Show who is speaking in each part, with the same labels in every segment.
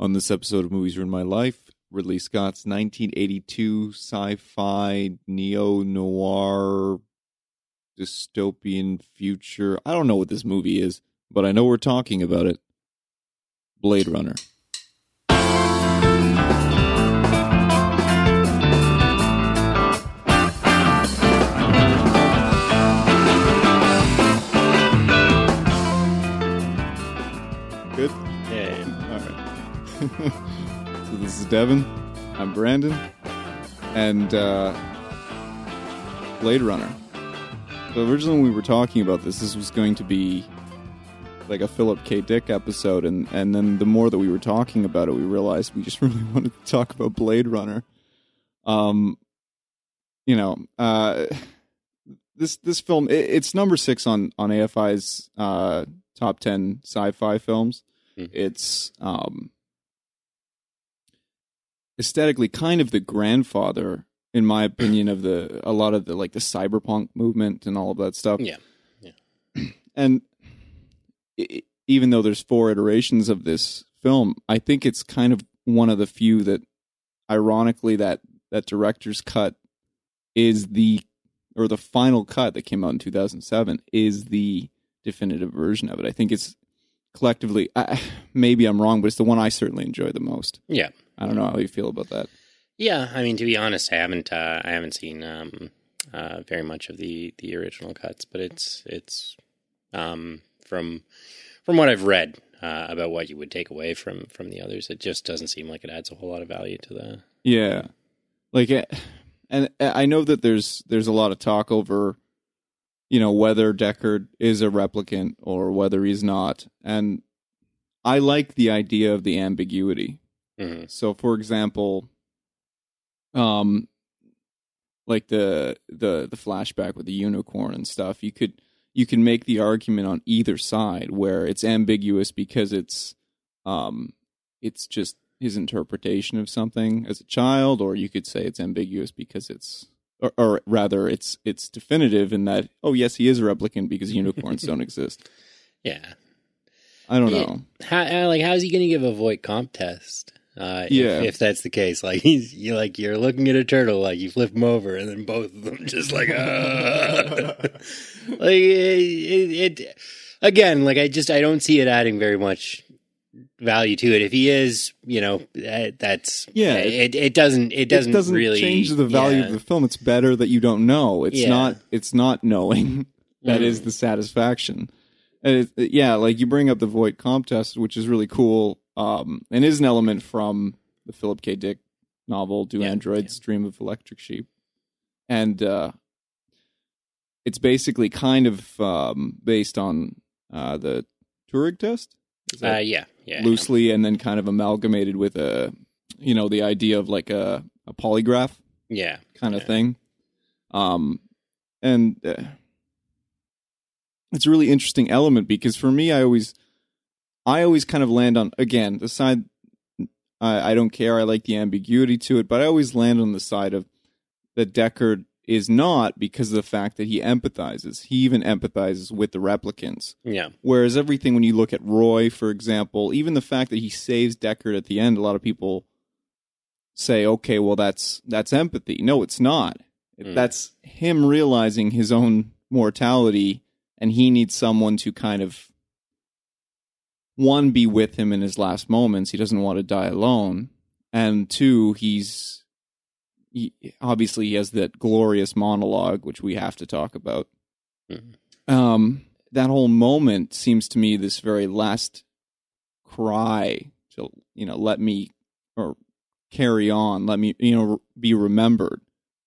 Speaker 1: On this episode of Movies Ruin My Life, Ridley Scott's 1982 sci-fi neo-noir dystopian future. I don't know what this movie is, but I know we're talking about it. Blade Runner. So this is Devin. I'm Brandon. And uh, Blade Runner. So originally when we were talking about this, this was going to be like a Philip K. Dick episode, and, and then the more that we were talking about it, we realized we just really wanted to talk about Blade Runner. Um, you know, uh, this this film it, it's number six on on AFI's uh, top ten sci-fi films.
Speaker 2: Mhm.
Speaker 1: It's um, aesthetically kind of the grandfather, in my opinion, of the a lot of the like the cyberpunk movement and all of that stuff.
Speaker 2: Yeah. yeah.
Speaker 1: And i even though there's four iterations of this film, I think it's kind of one of the few that, ironically, that that director's cut is the or the final cut that came out in 2007 is the definitive version of it. I think it's collectively I, maybe I'm wrong, but it's the one I certainly enjoy the most.
Speaker 2: Yeah.
Speaker 1: I don't know how you feel about that.
Speaker 2: Yeah. I mean, to be honest, I haven't uh, I haven't seen um, uh, very much of the the original cuts, but it's it's um, from from what I've read uh, about what you would take away from from the others, it just doesn't seem like it adds a whole lot of value to the.
Speaker 1: Yeah, like, eh, and I know that there's there's a lot of talk over, you know, whether Deckard is a replicant or whether he's not, and I like the idea of the ambiguity.
Speaker 2: Mhm.
Speaker 1: So, for example, um, like the the the flashback with the unicorn and stuff, you could you can make the argument on either side where it's ambiguous because it's um it's just his interpretation of something as a child, or you could say it's ambiguous because it's or, or rather it's it's definitive in that oh yes he is a replicant because unicorns don't exist.
Speaker 2: Yeah.
Speaker 1: I don't know.
Speaker 2: How uh, like how's he going to give a Voight-Kampff test? Uh, if-
Speaker 1: Yeah.
Speaker 2: if, that's the case, like he's you like you're looking at a turtle, like you flip him over, and then both of them just like, uh, like it, it, it. Again, like I just I don't see it adding very much value to it. If he is, you know, that, that's
Speaker 1: Yeah,
Speaker 2: It, it doesn't it doesn't,
Speaker 1: doesn't
Speaker 2: really
Speaker 1: change the value
Speaker 2: yeah.
Speaker 1: of the film. It's better that you don't know. It's
Speaker 2: Yeah.
Speaker 1: not. It's not knowing that is
Speaker 2: Mhm.
Speaker 1: the satisfaction. And yeah, like you bring up the Voight-Kampff test, which is really cool, um, and is an element from the Philip K. Dick novel "Do
Speaker 2: Yeah,
Speaker 1: Androids Dream of Electric Sheep," and uh, it's basically kind of um, based on uh, the Turing test. Is that-
Speaker 2: Uh, yeah, yeah,
Speaker 1: loosely and then kind of amalgamated with a you know the idea of like a, a polygraph
Speaker 2: yeah,
Speaker 1: kind of
Speaker 2: Yeah.
Speaker 1: thing um and uh, it's a really interesting element because for me i always i always kind of land on again the side i, I don't care i like the ambiguity to it but i always land on the side of that deckard is not because of the fact that he empathizes he even empathizes with the replicants
Speaker 2: yeah,
Speaker 1: Whereas everything, when you look at Roy, for example, even the fact that he saves Deckard at the end, a lot of people say, "Okay, well, that's that's empathy." No, it's not.
Speaker 2: Mm.
Speaker 1: That's him realizing his own mortality, and he needs someone to kind of one be with him in his last moments. He doesn't want to die alone, and two, he's he, obviously he has that glorious monologue, which we have to talk about.
Speaker 2: Mhm.
Speaker 1: um, that whole moment seems to me this very last cry to you know let me or carry on let me you know be remembered.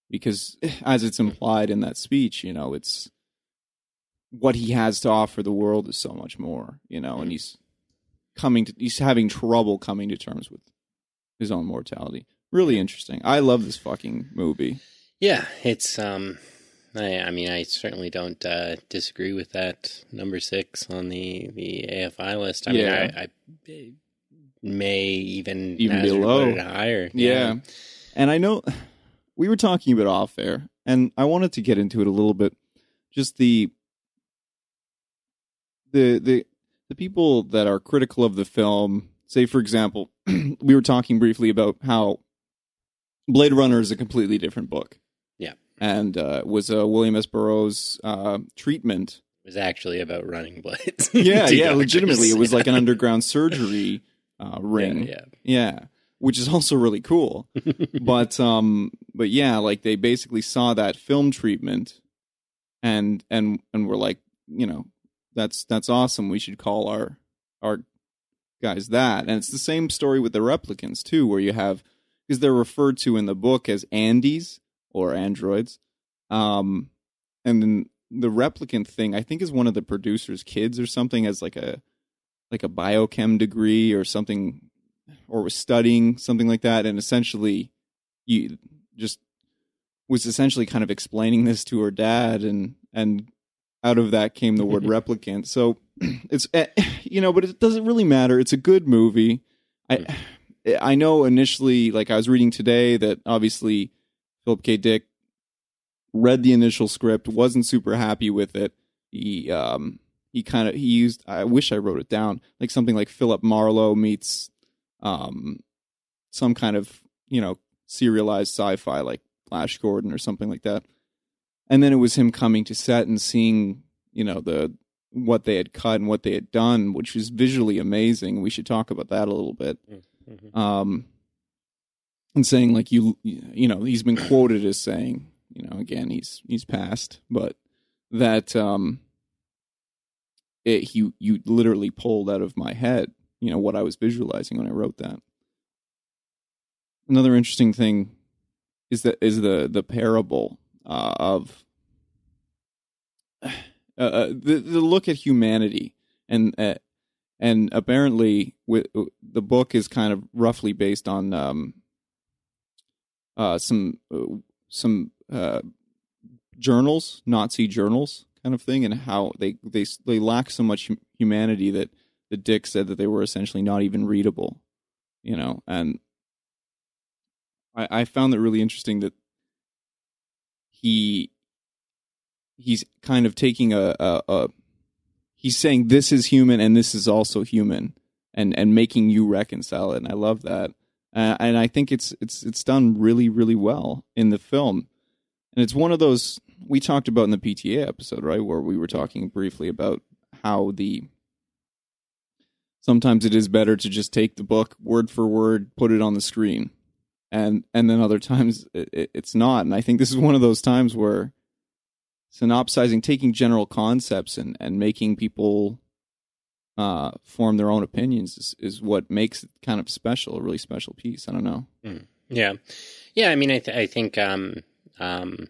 Speaker 1: Because as it's implied in that speech you know it's what he has to offer the world is so much more you know and he's coming to he's having trouble coming to terms with his own mortality really interesting i love this fucking movie
Speaker 2: Yeah, it's um I I mean I certainly don't uh disagree with that number 6 on the the AFI list. I
Speaker 1: Yeah.
Speaker 2: mean I, I may even
Speaker 1: Even below.
Speaker 2: put it higher.
Speaker 1: Yeah. And I know we were talking about off air, and I wanted to get into it a little bit. Just the the the the people that are critical of the film say for example, we were talking briefly about how Blade Runner is a completely different book.
Speaker 2: Yeah.
Speaker 1: and uh, was uh, William S. Burroughs' uh, treatment.
Speaker 2: It was actually about running blades.
Speaker 1: Yeah, yeah,
Speaker 2: doctors.
Speaker 1: legitimately, it was like an underground surgery uh, ring.
Speaker 2: Yeah,
Speaker 1: Yeah, which is also really cool. but um, but yeah, like they basically saw that film treatment, and and and were like, you know, that's that's awesome. We should call our our guys that. And it's the same story with the replicants too, where you have because they're referred to in the book as andys or androids, um, and then the replicant thing I think is one of the producers' kids or something as like a like a biochem degree or something or was studying something like that and essentially you just was essentially kind of explaining this to her dad and and out of that came the word replicant. So it's eh, you know but it doesn't really matter. It's a good movie. I i know initially like i was reading today that obviously philip k. Dick read the initial script wasn't super happy with it. He um he kind of he used i wish i wrote it down like something like philip marlowe meets um some kind of you know serialized sci-fi like flash gordon or something like that and then it was him coming to set and seeing you know the what they had cut and what they had done which was visually amazing. We should talk about that a little bit.
Speaker 2: Mhm.
Speaker 1: um and saying like you you know he's been quoted as saying you know again he's he's passed but that um it you you literally pulled out of my head you know what i was visualizing when i wrote that. Another interesting thing is that is the the parable uh, of uh, uh, the the look at humanity. And uh, and apparently with, the book is kind of roughly based on um uh some uh, some journals nazi journals kind of thing and how they they they lack so much humanity that the dick said that they were essentially not even readable you know? And i i found that really interesting that he he's kind of taking a, a, a he's saying this is human and this is also human and and making you reconcile it and i love that. Uh, and i think it's it's it's done really really well in the film. And it's one of those we talked about in the pta episode right where we were talking briefly about how the sometimes it is better to just take the book word for word put it on the screen and and then other times it, it, it's not and i think this is one of those times where synopsizing taking general concepts and and making people uh form their own opinions is, is what makes it kind of special a really special piece i don't know
Speaker 2: Yeah, yeah. I mean, I, th- I think um, um,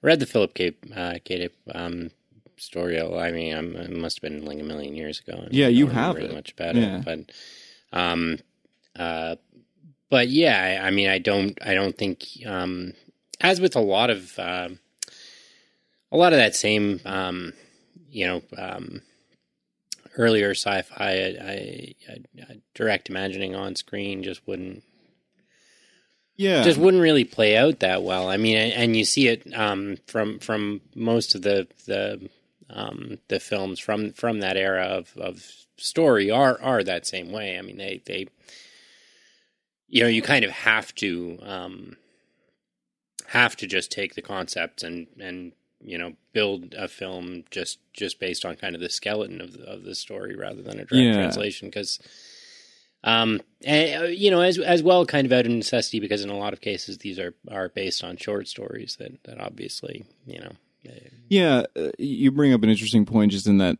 Speaker 2: read the Philip K. Uh, K. Um, story. I mean, I'm, it must have been like a million years ago. and
Speaker 1: Yeah,
Speaker 2: I
Speaker 1: you have it.
Speaker 2: much about
Speaker 1: Yeah.
Speaker 2: it, but um, uh, but yeah, I, I mean, I don't, I don't think, um, as with a lot of, uh, a lot of that same, um, you know, um, earlier sci-fi, I, I, I, direct imagining on screen just wouldn't
Speaker 1: yeah
Speaker 2: just wouldn't really play out that well. I mean, and and you see it um, from from most of the the um, the films from from that era of, of story are are that same way. I mean, they they you know you kind of have to um, have to just take the concepts and and you know build a film just just based on kind of the skeleton of the, of the story rather than a direct
Speaker 1: Yeah.
Speaker 2: translation because um and, uh, you know as as well kind of out of necessity because in a lot of cases these are are based on short stories that that obviously you know uh,
Speaker 1: Yeah, uh, you bring up an interesting point just in that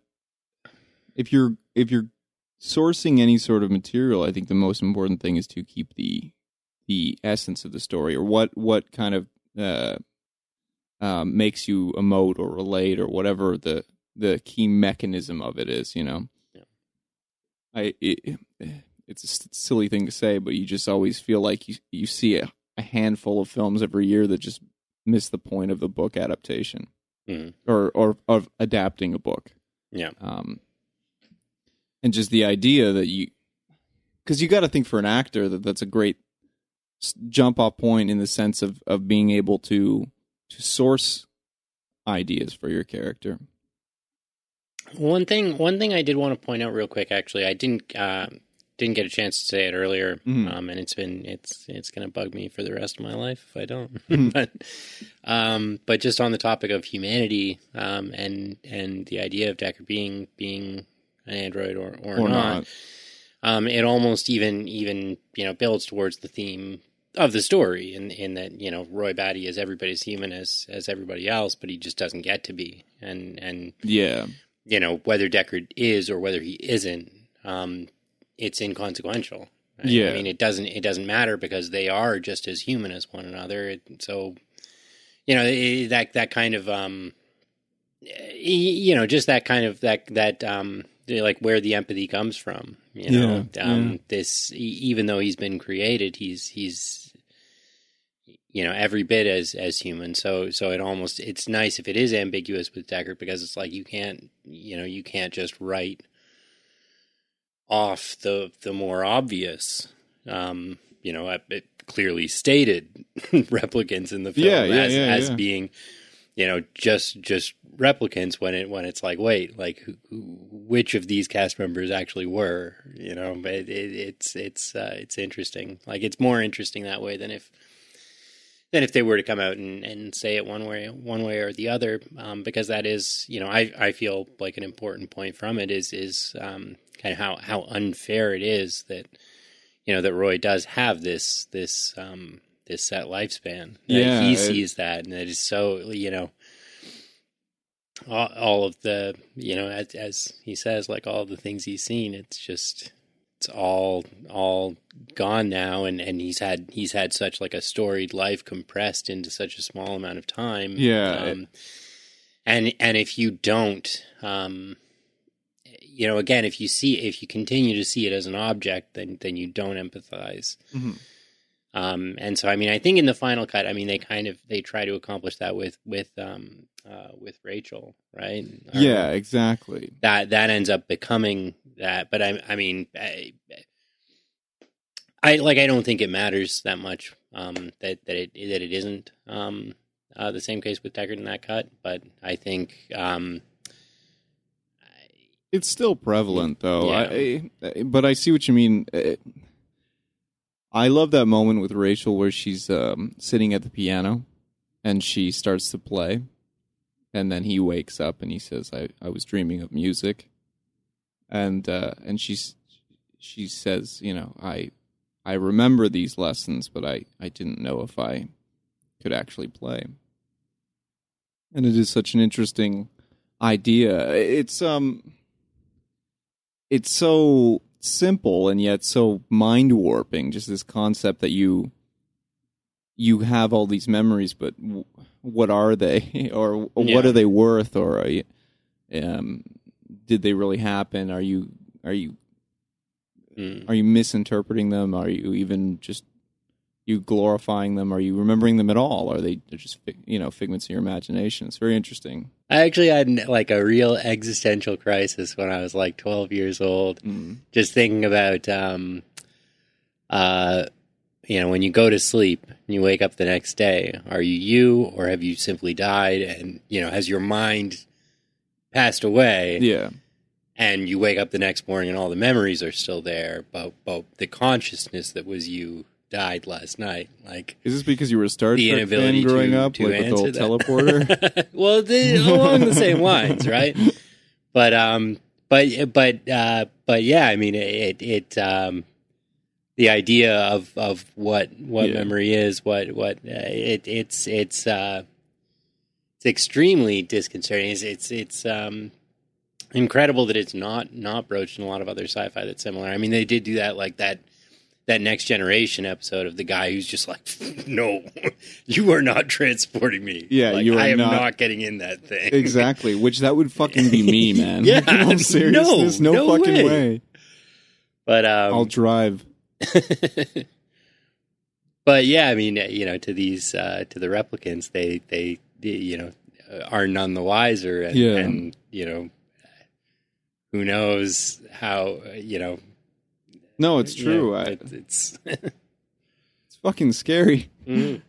Speaker 1: if you're if you're sourcing any sort of material, I think the most important thing is to keep the the essence of the story or what what kind of uh, um, makes you emote or relate or whatever the the key mechanism of it is. You know,
Speaker 2: Yeah.
Speaker 1: I it, it's a silly thing to say, but you just always feel like you you see a, a handful of films every year that just miss the point of the book adaptation
Speaker 2: Mhm.
Speaker 1: or or of adapting a book.
Speaker 2: Yeah.
Speaker 1: Um, and just the idea that you, because you got to think for an actor that that's a great jump off point in the sense of of being able to to source ideas for your character.
Speaker 2: One thing, one thing I did want to point out real quick. Actually, I didn't uh, didn't get a chance to say it earlier,
Speaker 1: Mhm.
Speaker 2: um, and it's been it's it's going to bug me for the rest of my life if I don't.
Speaker 1: Mhm.
Speaker 2: but um, but just on the topic of humanity um, and and the idea of Deckard being being android or or,
Speaker 1: or
Speaker 2: not,
Speaker 1: not.
Speaker 2: um, it almost even even you know builds towards the theme of the story in in that you know Roy Batty is everybody's human as as everybody else, but he just doesn't get to be, and and
Speaker 1: Yeah,
Speaker 2: you know whether Deckard is or whether he isn't, um, it's inconsequential. right?
Speaker 1: Yeah.
Speaker 2: I mean it doesn't it doesn't matter because they are just as human as one another. It, so you know it, that that kind of um, you know just that kind of that that um like where the empathy comes from you know?
Speaker 1: Yeah,
Speaker 2: um
Speaker 1: yeah.
Speaker 2: this even though he's been created he's he's you know every bit as as human. So so it almost it's nice if it is ambiguous with Deckard because it's like you can't you know you can't just write off the the more obvious um you know it, it clearly stated replicants in the film
Speaker 1: Yeah,
Speaker 2: as, as being you know just just replicants when it when it's like wait like which of these cast members actually were you know? But it, it, it's it's uh, it's interesting. Like it's more interesting that way than if than if they were to come out and, and say it one way one way or the other. Um, because that is you know I, I feel like an important point from it is is um, kind of how, how unfair it is that you know that Roy does have this this um, this set lifespan
Speaker 1: Yeah,
Speaker 2: he
Speaker 1: it-
Speaker 2: sees that and it is so you know all, all of the you know as, as he says like all the things he's seen it's just it's all all gone now and and he's had he's had such like a storied life compressed into such a small amount of time
Speaker 1: Yeah.
Speaker 2: um, and and if you don't um you know again if you see if you continue to see it as an object then then you don't empathize
Speaker 1: Mhm.
Speaker 2: Um, and so, I mean, I think in the final cut, I mean, they kind of they try to accomplish that with with um, uh, with Rachel, right? Or
Speaker 1: yeah, exactly.
Speaker 2: that that ends up becoming that. But I, I mean, I, I like I don't think it matters that much um, that that it that it isn't um, uh, the same case with Deckard in that cut. But I think um,
Speaker 1: It's still prevalent though.
Speaker 2: Yeah.
Speaker 1: I, I, but I see what you mean. Uh, I love that moment with Rachel where she's um, sitting at the piano and she starts to play, and then he wakes up and he says, "I, I was dreaming of music," and uh, and she's she says, "You know, I I remember these lessons, but I I didn't know if I could actually play." And it is such an interesting idea. It's um it's so simple and yet so mind warping just this concept that you you have all these memories but w- what are they? Or what
Speaker 2: Yeah.
Speaker 1: are they worth? Or are you, um did they really happen? Are you are you
Speaker 2: mm,
Speaker 1: are you misinterpreting them? Are you even just you glorifying them? Are you remembering them at all? Are they just you know figments of your imagination? It's very interesting
Speaker 2: I actually had like a real existential crisis when I was like 12 years old.
Speaker 1: mm.
Speaker 2: just thinking about um uh you know when you go to sleep and you wake up the next day are you you or have you simply died and you know has your mind passed away
Speaker 1: yeah
Speaker 2: and you wake up the next morning and all the memories are still there but but the consciousness that was you died last night like
Speaker 1: Is this because you were a Star
Speaker 2: the
Speaker 1: Trek fan growing
Speaker 2: to,
Speaker 1: up,
Speaker 2: to
Speaker 1: like with the old teleporter?
Speaker 2: well, along the same lines, right? But um, but but uh, but yeah, I mean, it it um, the idea of of what what
Speaker 1: Yeah.
Speaker 2: memory is, what what uh, it it's it's uh, it's extremely disconcerting. It's it's it's um incredible that it's not not broached in a lot of other sci-fi that's similar. I mean, they did do that like that that next generation episode of the guy who's just like, no, you are not transporting me.
Speaker 1: Yeah,
Speaker 2: Like,
Speaker 1: you are
Speaker 2: I am
Speaker 1: not-
Speaker 2: not, getting in that thing.
Speaker 1: exactly. Which that would fucking be me, man.
Speaker 2: Yeah,
Speaker 1: Like, in all
Speaker 2: no,
Speaker 1: no,
Speaker 2: no
Speaker 1: fucking
Speaker 2: way.
Speaker 1: way.
Speaker 2: But um,
Speaker 1: I'll drive.
Speaker 2: but yeah, I mean, you know, to these uh, to the replicants, they they you know are none the wiser, and,
Speaker 1: Yeah.
Speaker 2: and you know, who knows how you know.
Speaker 1: No, it's true.
Speaker 2: yeah,
Speaker 1: I,
Speaker 2: it- it's
Speaker 1: it's fucking scary.
Speaker 2: Mhm.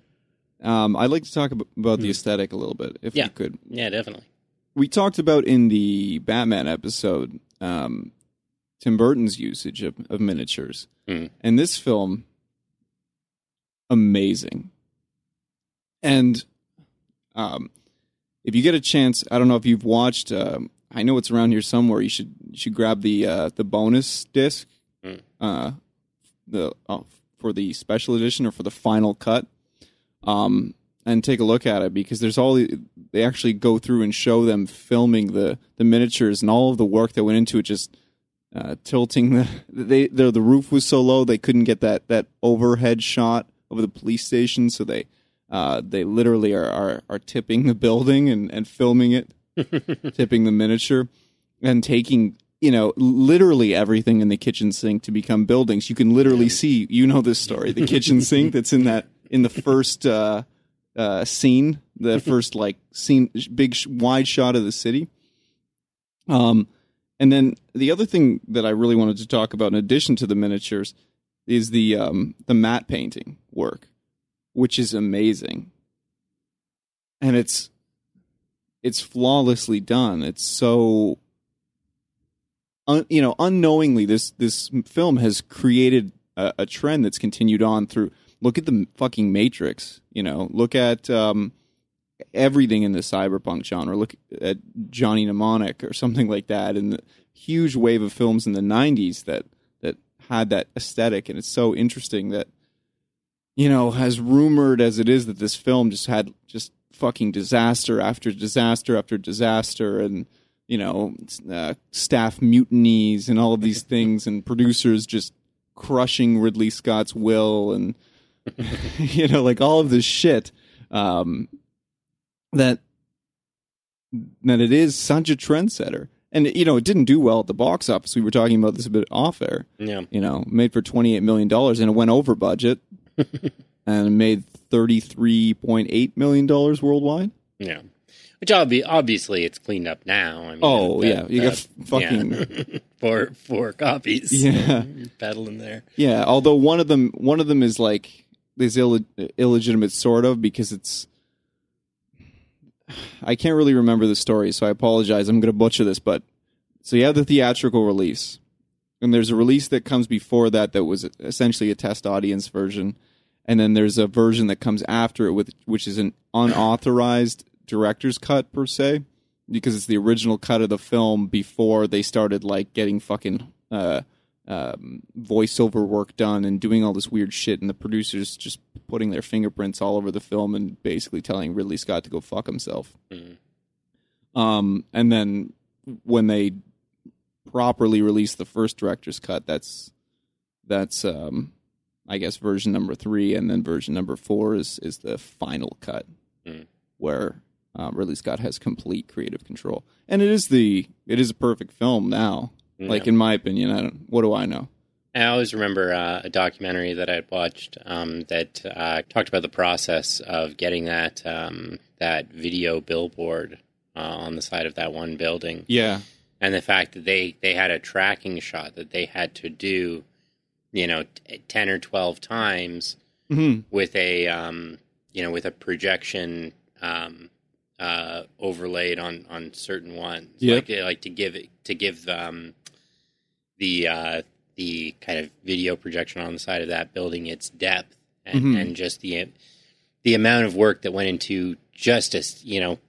Speaker 1: Um, I'd like to talk ab- about the
Speaker 2: Hmm.
Speaker 1: aesthetic a little bit, if
Speaker 2: Yeah.
Speaker 1: we could.
Speaker 2: yeah, definitely.
Speaker 1: We talked about in the Batman episode um, Tim Burton's usage of, of miniatures.
Speaker 2: Mm.
Speaker 1: And this film, amazing. And um, if you get a chance, I don't know if you've watched. Um, I know it's around here somewhere. You should you should grab the uh, the bonus disc. Uh, the uh, for the special edition or for the final cut, um, and take a look at it because there's all the, they actually go through and show them filming the the miniatures and all of the work that went into it. Just uh, tilting the they the the roof was so low they couldn't get that that overhead shot of the police station, so they uh, they literally are, are are tipping the building and and filming it, tipping the miniature, and taking you know literally everything in the kitchen sink to become buildings. You can literally see you know this story the kitchen sink that's in that in the first uh, uh, scene, the first like scene, big sh- wide shot of the city. Um, and then the other thing that I really wanted to talk about, in addition to the miniatures, is the um, the matte painting work, which is amazing, and it's it's flawlessly done. It's so un, you know unknowingly this this film has created a, a trend that's continued on through. Look at the fucking Matrix. You know, look at um, everything in the cyberpunk genre. Look at Johnny Mnemonic or something like that, and the huge wave of films in the '90s that that had that aesthetic. And it's so interesting that you know, as rumored as it is that this film just had just fucking disaster after disaster after disaster, and you know, uh, staff mutinies and all of these things, and producers just crushing Ridley Scott's will, and you know, like all of this shit. Um, that that it is such a trendsetter. And you know, it didn't do well at the box office. We were talking about this a bit off air.
Speaker 2: Yeah.
Speaker 1: You know, made for twenty eight million dollars, and it went over budget, and made thirty three point eight million dollars worldwide.
Speaker 2: Yeah. Which obvi- obviously it's cleaned up now. I mean,
Speaker 1: Oh
Speaker 2: that-
Speaker 1: yeah, you got
Speaker 2: that-
Speaker 1: f- fucking
Speaker 2: yeah. four four copies.
Speaker 1: Yeah.
Speaker 2: Peddling there.
Speaker 1: Yeah, although one of them one of them is like is Ill- illegitimate sort of because it's I can't really remember the story, so I apologize. I'm going to butcher this, but so you have the theatrical release, and there's a release that comes before that that was essentially a test audience version, and then there's a version that comes after it with which is an unauthorized director's cut per se, because it's the original cut of the film before they started like getting fucking uh, um, voiceover work done and doing all this weird shit, and the producers just putting their fingerprints all over the film and basically telling Ridley Scott to go fuck himself.
Speaker 2: Mhm.
Speaker 1: Um, and then when they properly release the first director's cut, that's that's um, I guess version number three, and then version number four is is the final cut,
Speaker 2: Mm.
Speaker 1: where uh, Ridley Scott has complete creative control, and it is the it is a perfect film now. Like in my opinion, I don't. What do I know?
Speaker 2: I always remember uh, a documentary that I'd watched um, that uh, talked about the process of getting that um, that video billboard uh, on the side of that one building,
Speaker 1: Yeah,
Speaker 2: and the fact that they they had a tracking shot that they had to do, you know, t- ten or twelve times
Speaker 1: hmm
Speaker 2: with a um, you know with a projection um, uh, overlaid on on certain ones.
Speaker 1: Yep.
Speaker 2: Like like to give it to give um, the uh, the kind of video projection on the side of that building its depth and,
Speaker 1: Mhm.
Speaker 2: and just the the amount of work that went into just you know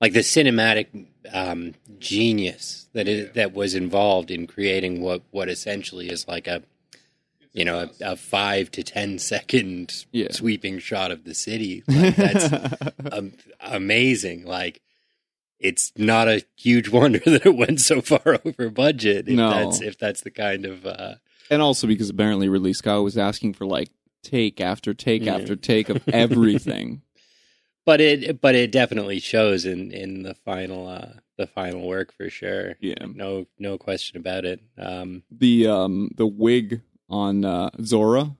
Speaker 2: like the cinematic um, genius that it, that was involved in creating what what essentially is like a you know a, a five to ten second
Speaker 1: Yeah.
Speaker 2: sweeping shot of the city like that's um, amazing like it's not a huge wonder that it went so far over budget if
Speaker 1: No.
Speaker 2: that's if that's the kind of uh
Speaker 1: and also because apparently Ridley Scott was asking for like take after take
Speaker 2: Yeah.
Speaker 1: after take of everything.
Speaker 2: but it but it definitely shows in in the final uh the final work for sure
Speaker 1: yeah,
Speaker 2: no no question about it um
Speaker 1: the um the wig on uh, Zhora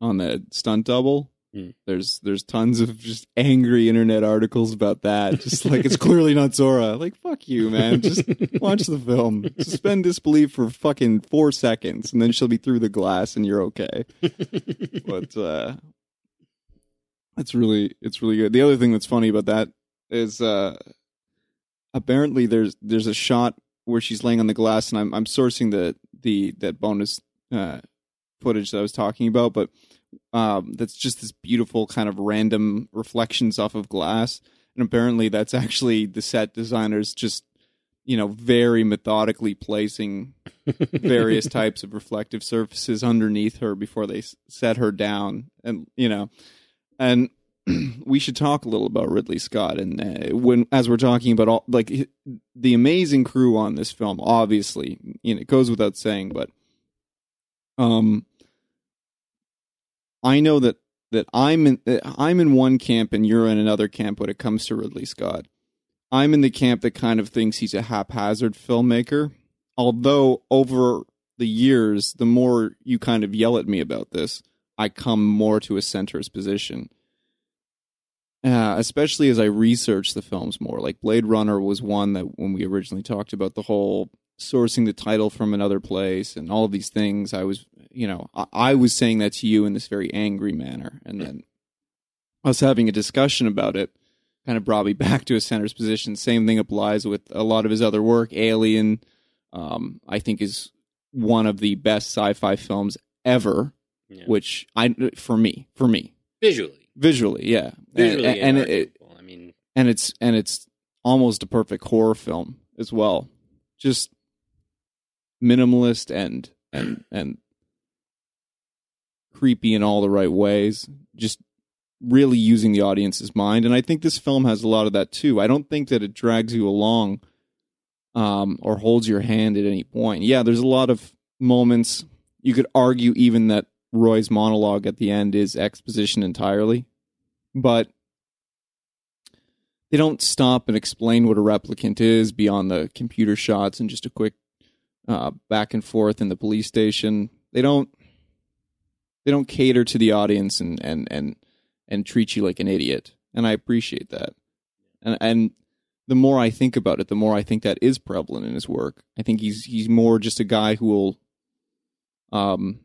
Speaker 1: on the stunt double.
Speaker 2: Hmm.
Speaker 1: There's there's tons of just angry internet articles about that. Just like it's clearly not Zhora. Like fuck you, man. Just watch the film. Suspend disbelief for fucking four seconds, and then she'll be through the glass, and you're okay. but uh it's really it's really good. The other thing that's funny about that is uh apparently there's there's a shot where she's laying on the glass and I'm I'm sourcing the the that bonus uh, footage that I was talking about, but um, that's just this beautiful kind of random reflections off of glass, and apparently that's actually the set designers just you know very methodically placing various types of reflective surfaces underneath her before they set her down, and you know, and we should talk a little about Ridley Scott and uh, when as we're talking about all like the amazing crew on this film. Obviously, you know, it goes without saying, but um, I know that that I'm in I'm in one camp and you're in another camp when it comes to Ridley Scott. I'm in the camp that kind of thinks he's a haphazard filmmaker. Although over the years, the more you kind of yell at me about this, I come more to a centrist position. Uh, especially as I research the films more. Like Blade Runner was one that when we originally talked about the whole sourcing the title from another place and all of these things, I was, you know, I, I was saying that to you in this very angry manner. And then us having a discussion about it kind of brought me back to a center's position. Same thing applies with a lot of his other work. Alien, um, I think, is one of the best sci-fi films ever.
Speaker 2: Yeah.
Speaker 1: Which I, for me, for me,
Speaker 2: visually,
Speaker 1: visually, yeah,
Speaker 2: visually,
Speaker 1: and, and it.
Speaker 2: I mean,
Speaker 1: and it's and it's almost a perfect horror film as well. Just minimalist and and and creepy in all the right ways. Just really using the audience's mind, and I think this film has a lot of that too. I don't think that it drags you along, um, or holds your hand at any point. Yeah, there's a lot of moments. You could argue even that Roy's monologue at the end is exposition entirely, but they don't stop and explain what a replicant is beyond the computer shots and just a quick uh, back and forth in the police station. They don't they don't cater to the audience and and and and treat you like an idiot, and I appreciate that. And and the more I think about it, the more I think that is prevalent in his work. I think he's he's more just a guy who will um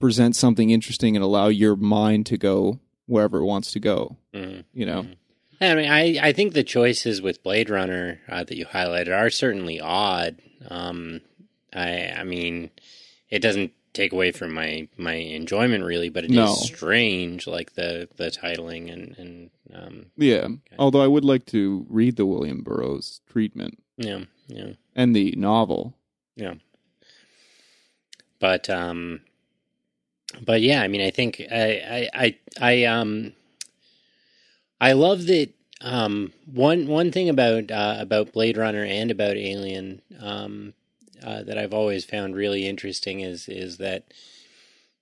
Speaker 1: present something interesting and allow your mind to go wherever it wants to go.
Speaker 2: mhm.
Speaker 1: You know.
Speaker 2: Mhm. I mean, I, I think the choices with Blade Runner uh, that you highlighted are certainly odd. Um, I I mean, it doesn't take away from my, my enjoyment really, but it is
Speaker 1: No.
Speaker 2: strange, like the the titling and and um,
Speaker 1: Yeah. Although I would like to read the William Burroughs treatment
Speaker 2: yeah yeah.
Speaker 1: and the novel.
Speaker 2: Yeah, but um but yeah i mean i think i i i, I um i love that um one one thing about uh about blade runner and about alien um uh, that i've always found really interesting is is that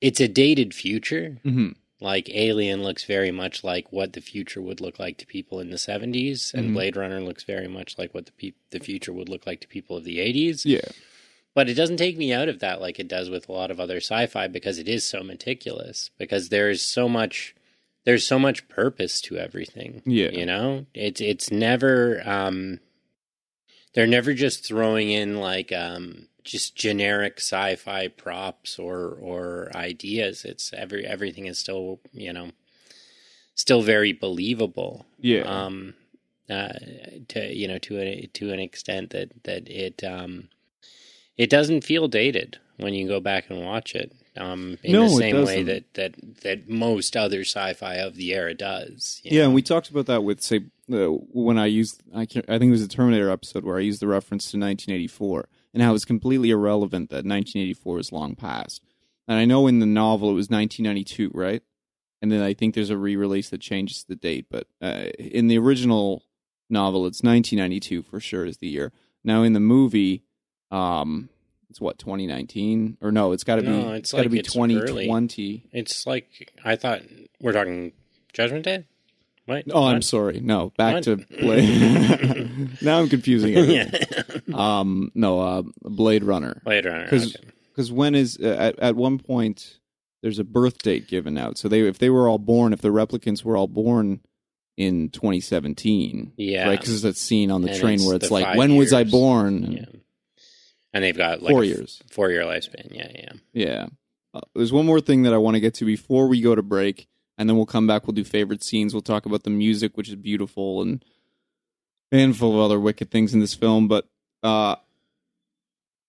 Speaker 2: it's a dated future
Speaker 1: Mm-hmm.
Speaker 2: like alien looks very much like what the future would look like to people in the 70s and
Speaker 1: Mhm.
Speaker 2: blade runner looks very much like what the peop the future would look like to people of the 80s
Speaker 1: Yeah.
Speaker 2: but it doesn't take me out of that like it does with a lot of other sci-fi because it is so meticulous because there's so much there's so much purpose to everything
Speaker 1: Yeah.
Speaker 2: you know it's it's never um they're never just throwing in like um just generic sci-fi props or or ideas. It's every everything is still you know still very believable.
Speaker 1: Yeah.
Speaker 2: um uh to you know to a to an extent that that it um it doesn't feel dated when you go back and watch it um in
Speaker 1: No,
Speaker 2: the
Speaker 1: it
Speaker 2: same way that that that most other sci-fi of the era does
Speaker 1: yeah,
Speaker 2: know?
Speaker 1: and we talked about that with say uh, when I used I can't, I think it was the Terminator episode where I used the reference to 1984 and how it's completely irrelevant that 1984 is long past. And I know in the novel it was 1992, right? And then I think there's a re-release that changes the date, but uh, in the original novel it's 1992 for sure is the year. Now in the movie um it's what 2019 or no, it's got to be
Speaker 2: No,
Speaker 1: it's
Speaker 2: it's
Speaker 1: got to
Speaker 2: like
Speaker 1: be
Speaker 2: it's
Speaker 1: 2020.
Speaker 2: it's like i thought we're talking judgment day what
Speaker 1: Oh, I'm sorry. No, back
Speaker 2: What?
Speaker 1: to Blade. now I'm confusing everything.
Speaker 2: yeah
Speaker 1: Um, no, uh, Blade Runner.
Speaker 2: Blade Runner.
Speaker 1: 'Cause-
Speaker 2: okay.
Speaker 1: Because when is uh, at at one point there's a birth date given out. So they if they were all born, if the replicants were all born in 2017,
Speaker 2: Yeah.
Speaker 1: right? Because that scene on the
Speaker 2: And
Speaker 1: train
Speaker 2: it's
Speaker 1: where it's
Speaker 2: the
Speaker 1: like, when was I born?
Speaker 2: Yeah. And they've got like
Speaker 1: Four
Speaker 2: a f-
Speaker 1: years.
Speaker 2: Four year lifespan. Yeah, yeah.
Speaker 1: Yeah. Uh, there's one more thing that I want to get to before we go to break, and then we'll come back. We'll do favorite scenes. We'll talk about the music, which is beautiful, and a handful of other wicked things in this film. But uh,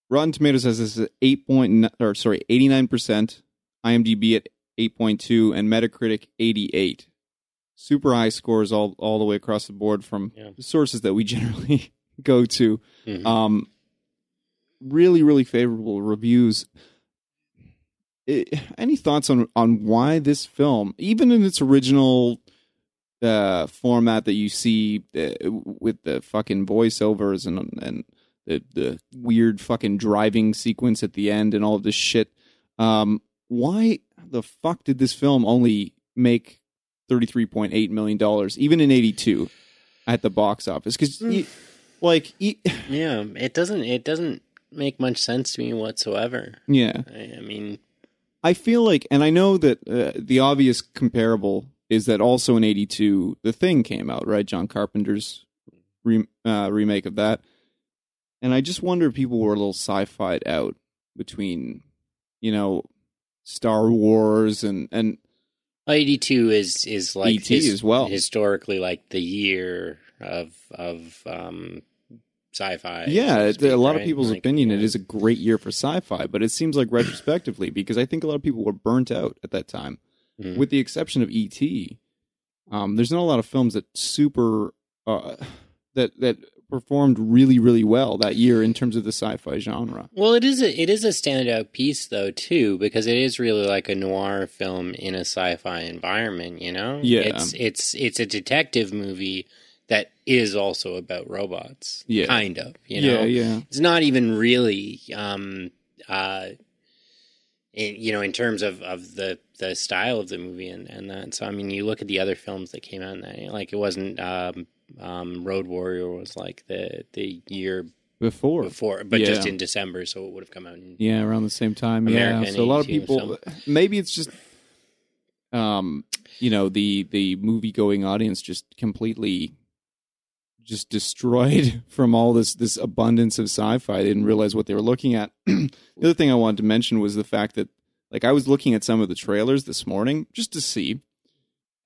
Speaker 1: Rotten Tomatoes has this at eight point or sorry eighty nine percent, IMDb at eight point two, and Metacritic eighty eight. Super high scores all all the way across the board from
Speaker 2: Yeah.
Speaker 1: the sources that we generally go to.
Speaker 2: Mhm.
Speaker 1: Um, really, really favorable reviews. I- any thoughts on on why this film, even in its original uh, format that you see uh, with the fucking voiceovers and and the the weird fucking driving sequence at the end and all of this shit, um, why the fuck did this film only make thirty three point eight million dollars, even in eighty two, at the box office? Because like. e-
Speaker 2: yeah, it doesn't. It doesn't make much sense to me whatsoever.
Speaker 1: Yeah,
Speaker 2: I, I mean,
Speaker 1: I feel like, and I know that uh, the obvious comparable is that also in '82, The Thing came out, right? John Carpenter's re- uh, remake of that, and I just wonder if people were a little sci-fied out between, you know, Star Wars and and
Speaker 2: eighty two is is like
Speaker 1: E.T.
Speaker 2: his-
Speaker 1: as well.
Speaker 2: historically like the year of of um sci-fi.
Speaker 1: yeah, it-
Speaker 2: speak,
Speaker 1: a lot
Speaker 2: right?
Speaker 1: of people's
Speaker 2: Like,
Speaker 1: opinion, it
Speaker 2: yeah.
Speaker 1: is a great year for sci-fi, but it seems like retrospectively, because I think a lot of people were burnt out at that time.
Speaker 2: Mhm.
Speaker 1: with the exception of ET, um, there's not a lot of films that super uh, that that performed really really well that year in terms of the sci-fi genre.
Speaker 2: Well, it is a it is a standout piece though too because it is really like a noir film in a sci-fi environment. You know,
Speaker 1: Yeah.
Speaker 2: It's it's it's a detective movie that is also about robots.
Speaker 1: Yeah.
Speaker 2: kind of. You know,
Speaker 1: yeah, yeah,
Speaker 2: it's not even really um uh in, you know in terms of of the the style of the movie and and that so i mean you look at the other films that came out in that like it wasn't um um road warrior was like the the year
Speaker 1: before.
Speaker 2: before but just in december so it would have come out in
Speaker 1: Yeah, around the same time.
Speaker 2: American
Speaker 1: yeah, so a lot of
Speaker 2: 82,
Speaker 1: people. Maybe it's just, um, you know, the the movie going audience just completely just destroyed from all this this abundance of sci-fi. They didn't realize what they were looking at. the other thing I wanted to mention was the fact that, like, I was looking at some of the trailers this morning just to see,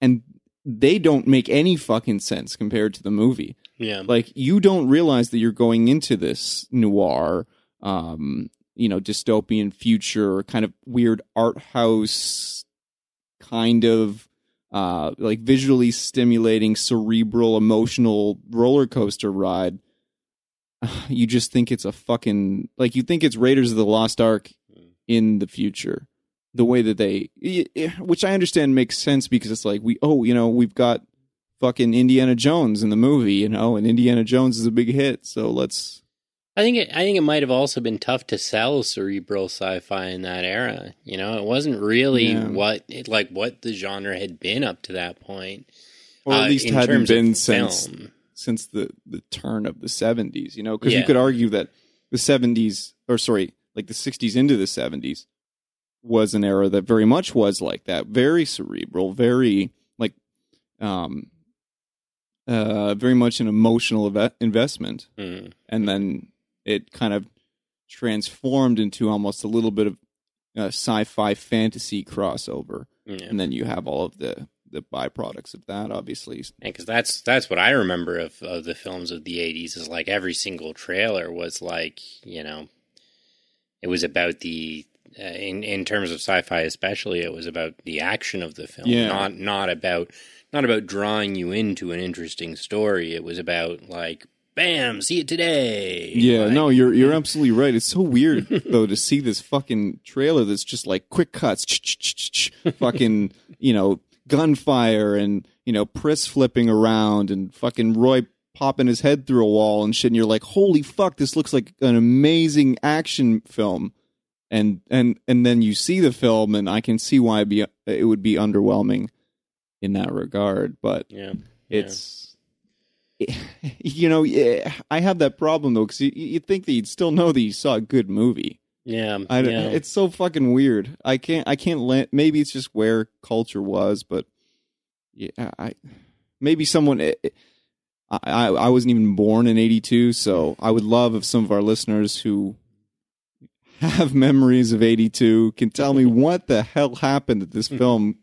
Speaker 1: and they don't make any fucking sense compared to the movie
Speaker 2: yeah
Speaker 1: like you don't realize that you're going into this noir um you know dystopian future kind of weird art house kind of uh like visually stimulating cerebral emotional roller coaster ride you just think it's a fucking like you think it's raiders of the lost ark in the future. The way that they which i understand makes sense because it's like we oh you know we've got fucking Indiana Jones in the movie, you know, and Indiana Jones is a big hit, so let's
Speaker 2: i think it i think it might have also been tough to sell cerebral sci-fi in that era you know it wasn't really
Speaker 1: Yeah.
Speaker 2: what it, like what the genre had been up to that point
Speaker 1: or at
Speaker 2: uh,
Speaker 1: least hadn't been since
Speaker 2: film.
Speaker 1: since the the turn of the 70s, you know, cuz you could argue that the 70s or sorry, like the 60s into the 70s was an era that very much was like that, very cerebral, very like um uh very much an emotional eve- investment.
Speaker 2: Mm.
Speaker 1: and then it kind of transformed into almost a little bit of uh, sci-fi fantasy crossover,
Speaker 2: Yeah.
Speaker 1: and then you have all of the the byproducts of that, obviously.
Speaker 2: because that's that's what I remember of, of the films of the '80s. Is like every single trailer was like you know, it was about the uh, in in terms of sci-fi, especially it was about the action of the film,
Speaker 1: Yeah.
Speaker 2: not not about not about drawing you into an interesting story. It was about like, bam, see it today.
Speaker 1: Yeah,
Speaker 2: Like,
Speaker 1: no, you're you're absolutely right. It's so weird though to see this fucking trailer that's just like quick cuts, fucking you know gunfire and you know Pris flipping around and fucking Roy popping his head through a wall and shit. And you're like, holy fuck, this looks like an amazing action film. And and and then you see the film, and I can see why be, it would be underwhelming in that regard. But
Speaker 2: yeah.
Speaker 1: it's you know i have that problem though because you, you think that you'd still know that you saw a good movie.
Speaker 2: Yeah,
Speaker 1: I, don't-
Speaker 2: yeah.
Speaker 1: it's so fucking weird. I can't i can't let maybe it's just where culture was but yeah i maybe someone eh, eh, I, I i wasn't even born in 82 so i would love if some of our listeners who have memories of 82 can tell me what the hell happened that this hmm. film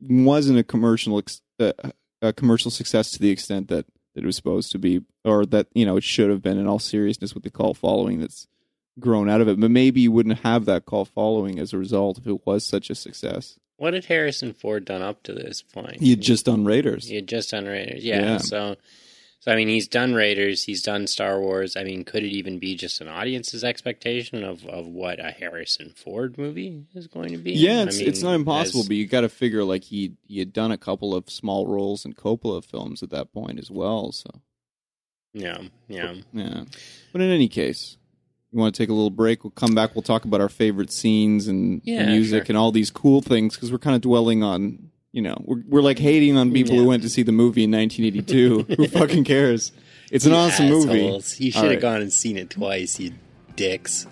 Speaker 1: wasn't a commercial ex- uh, a commercial success to the extent that, that it was supposed to be or that you know it should have been in all seriousness with the cult following that's grown out of it. But maybe you wouldn't have that cult following as a result if it was such a success.
Speaker 2: What had Harrison Ford done up to this point?
Speaker 1: He had just done Raiders.
Speaker 2: He had just done Raiders. Yeah.
Speaker 1: Yeah.
Speaker 2: So, so I mean, he's done Raiders. He's done Star Wars. I mean, could it even be just an audience's expectation of, of what a Harrison Ford movie is going to be?
Speaker 1: Yeah,
Speaker 2: I
Speaker 1: it's,
Speaker 2: mean,
Speaker 1: it's not impossible,
Speaker 2: as-
Speaker 1: but you got to figure like he he had done a couple of small roles in Coppola films at that point as well. So
Speaker 2: yeah, yeah.
Speaker 1: yeah, but in any case, you want to take a little break? We'll come back. We'll talk about our favorite scenes and
Speaker 2: Yeah,
Speaker 1: music
Speaker 2: sure.
Speaker 1: and all these cool things because we're kind of dwelling on you know we're we're like hating on people who went to see the movie in 1982. who fucking cares? It's an
Speaker 2: You
Speaker 1: awesome movie.
Speaker 2: assholes. You
Speaker 1: All
Speaker 2: should have
Speaker 1: right.
Speaker 2: gone and seen it twice, you dicks.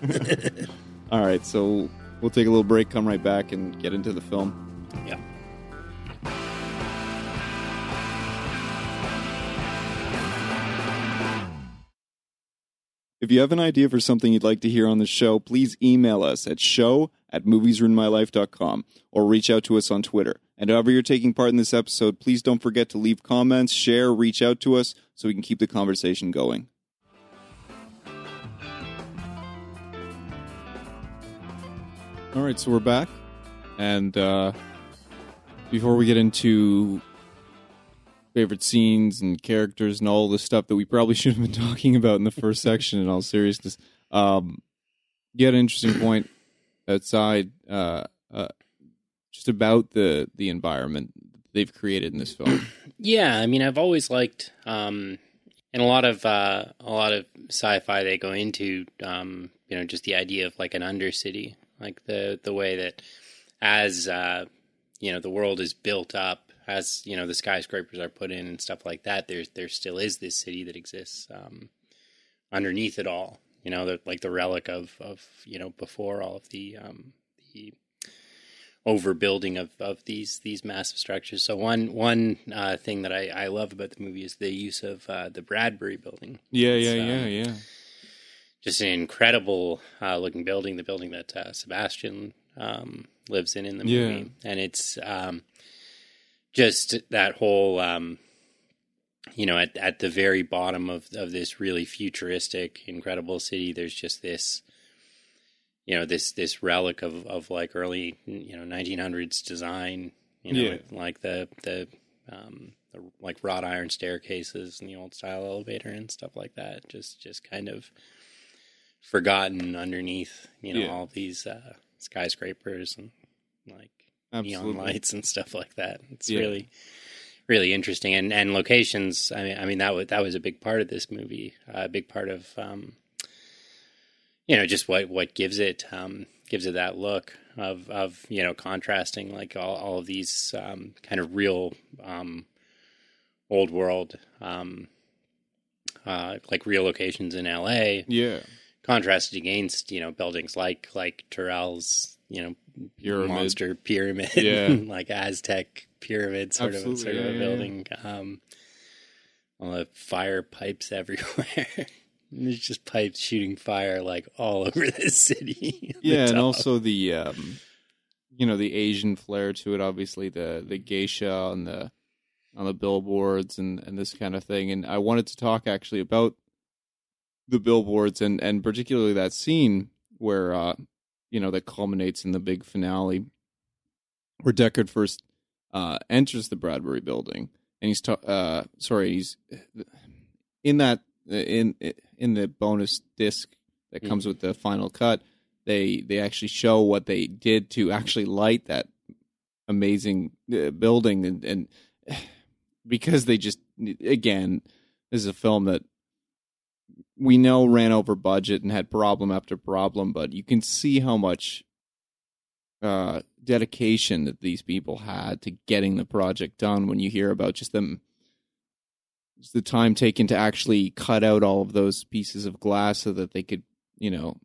Speaker 1: All right, so we'll take a little break, come right back, and get into the film.
Speaker 2: yeah.
Speaker 1: If you have an idea for something you'd like to hear on the show, please email us at show at moviesruinmylife.com or reach out to us on Twitter. And however you're taking part in this episode, please don't forget to leave comments, share, reach out to us so we can keep the conversation going. All right, so we're back. And uh, before we get into favorite scenes and characters and all the stuff that we probably should have been talking about in the first section in all seriousness. Um, you had an interesting point outside uh, just about the the environment they've created in this film.
Speaker 2: Yeah, I mean, I've always liked, um, in a lot of uh, a lot of sci-fi, they go into, um, you know, just the idea of like an undercity, like the the way that as uh, you know the world is built up, as you know the skyscrapers are put in and stuff like that. There there still is this city that exists um, underneath it all. You know, the, like the relic of of you know before all of the um, the overbuilding of, of these these massive structures. So one one uh, thing that I, I love about the movie is the use of uh, the Bradbury building.
Speaker 1: Yeah,
Speaker 2: It's,
Speaker 1: yeah,
Speaker 2: um,
Speaker 1: yeah, yeah.
Speaker 2: Just an incredible uh, looking building. The building that uh, Sebastian um, lives in in the
Speaker 1: Yeah.
Speaker 2: movie, and it's um, just that whole. Um, you know, at, at the very bottom of, of this really futuristic, incredible city, there's just this, you know, this this relic of, of like early, you know, 1900s design. You know,
Speaker 1: Yeah.
Speaker 2: like the the, um, the like wrought iron staircases and the old style elevator and stuff like that. Just just kind of forgotten underneath, you know,
Speaker 1: Yeah.
Speaker 2: all these uh, skyscrapers and like
Speaker 1: Absolutely.
Speaker 2: neon lights and stuff like that. It's
Speaker 1: Yeah.
Speaker 2: really really interesting and and locations. I mean, I mean that was that was a big part of this movie. Uh, a big part of um, you know just what what gives it um, gives it that look of of you know contrasting like all all of these um, kind of real um, old world um, uh, like real locations in L.A.
Speaker 1: Yeah.
Speaker 2: contrasted against you know buildings like like Tyrell's you know
Speaker 1: Pyramid.
Speaker 2: monster pyramid,
Speaker 1: Yeah.
Speaker 2: like Aztec pyramid sort of
Speaker 1: Absolutely,
Speaker 2: sort of
Speaker 1: yeah,
Speaker 2: a
Speaker 1: yeah,
Speaker 2: building. Um, all the fire pipes everywhere. There's just pipes shooting fire like all over the city. on the
Speaker 1: Yeah, and also the um, you know the Asian flair to it. Obviously, the the geisha on the on the billboards and and this kind of thing. And I wanted to talk actually about the billboards and and particularly that scene where uh, you know that culminates in the big finale, where Deckard first uh, enters the Bradbury building, and he's ta- uh, sorry, he's in that in in the bonus disc that comes with the final cut. They they actually show what they did to actually light that amazing uh, building, and, and because they just again, this is a film that we know ran over budget and had problem after problem, but you can see how much uh, dedication that these people had to getting the project done when you hear about just them the time taken to actually cut out all of those pieces of glass so that they could you know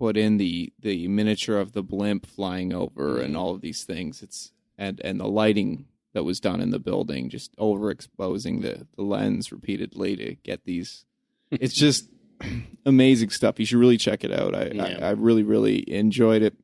Speaker 1: put in the the miniature of the blimp flying over and mm-hmm. all of these things. It's and and the lighting that was done in the building just overexposing the the lens repeatedly to get these. It's just amazing stuff. You should really check it out. I
Speaker 2: Yeah.
Speaker 1: I, I really really enjoyed it.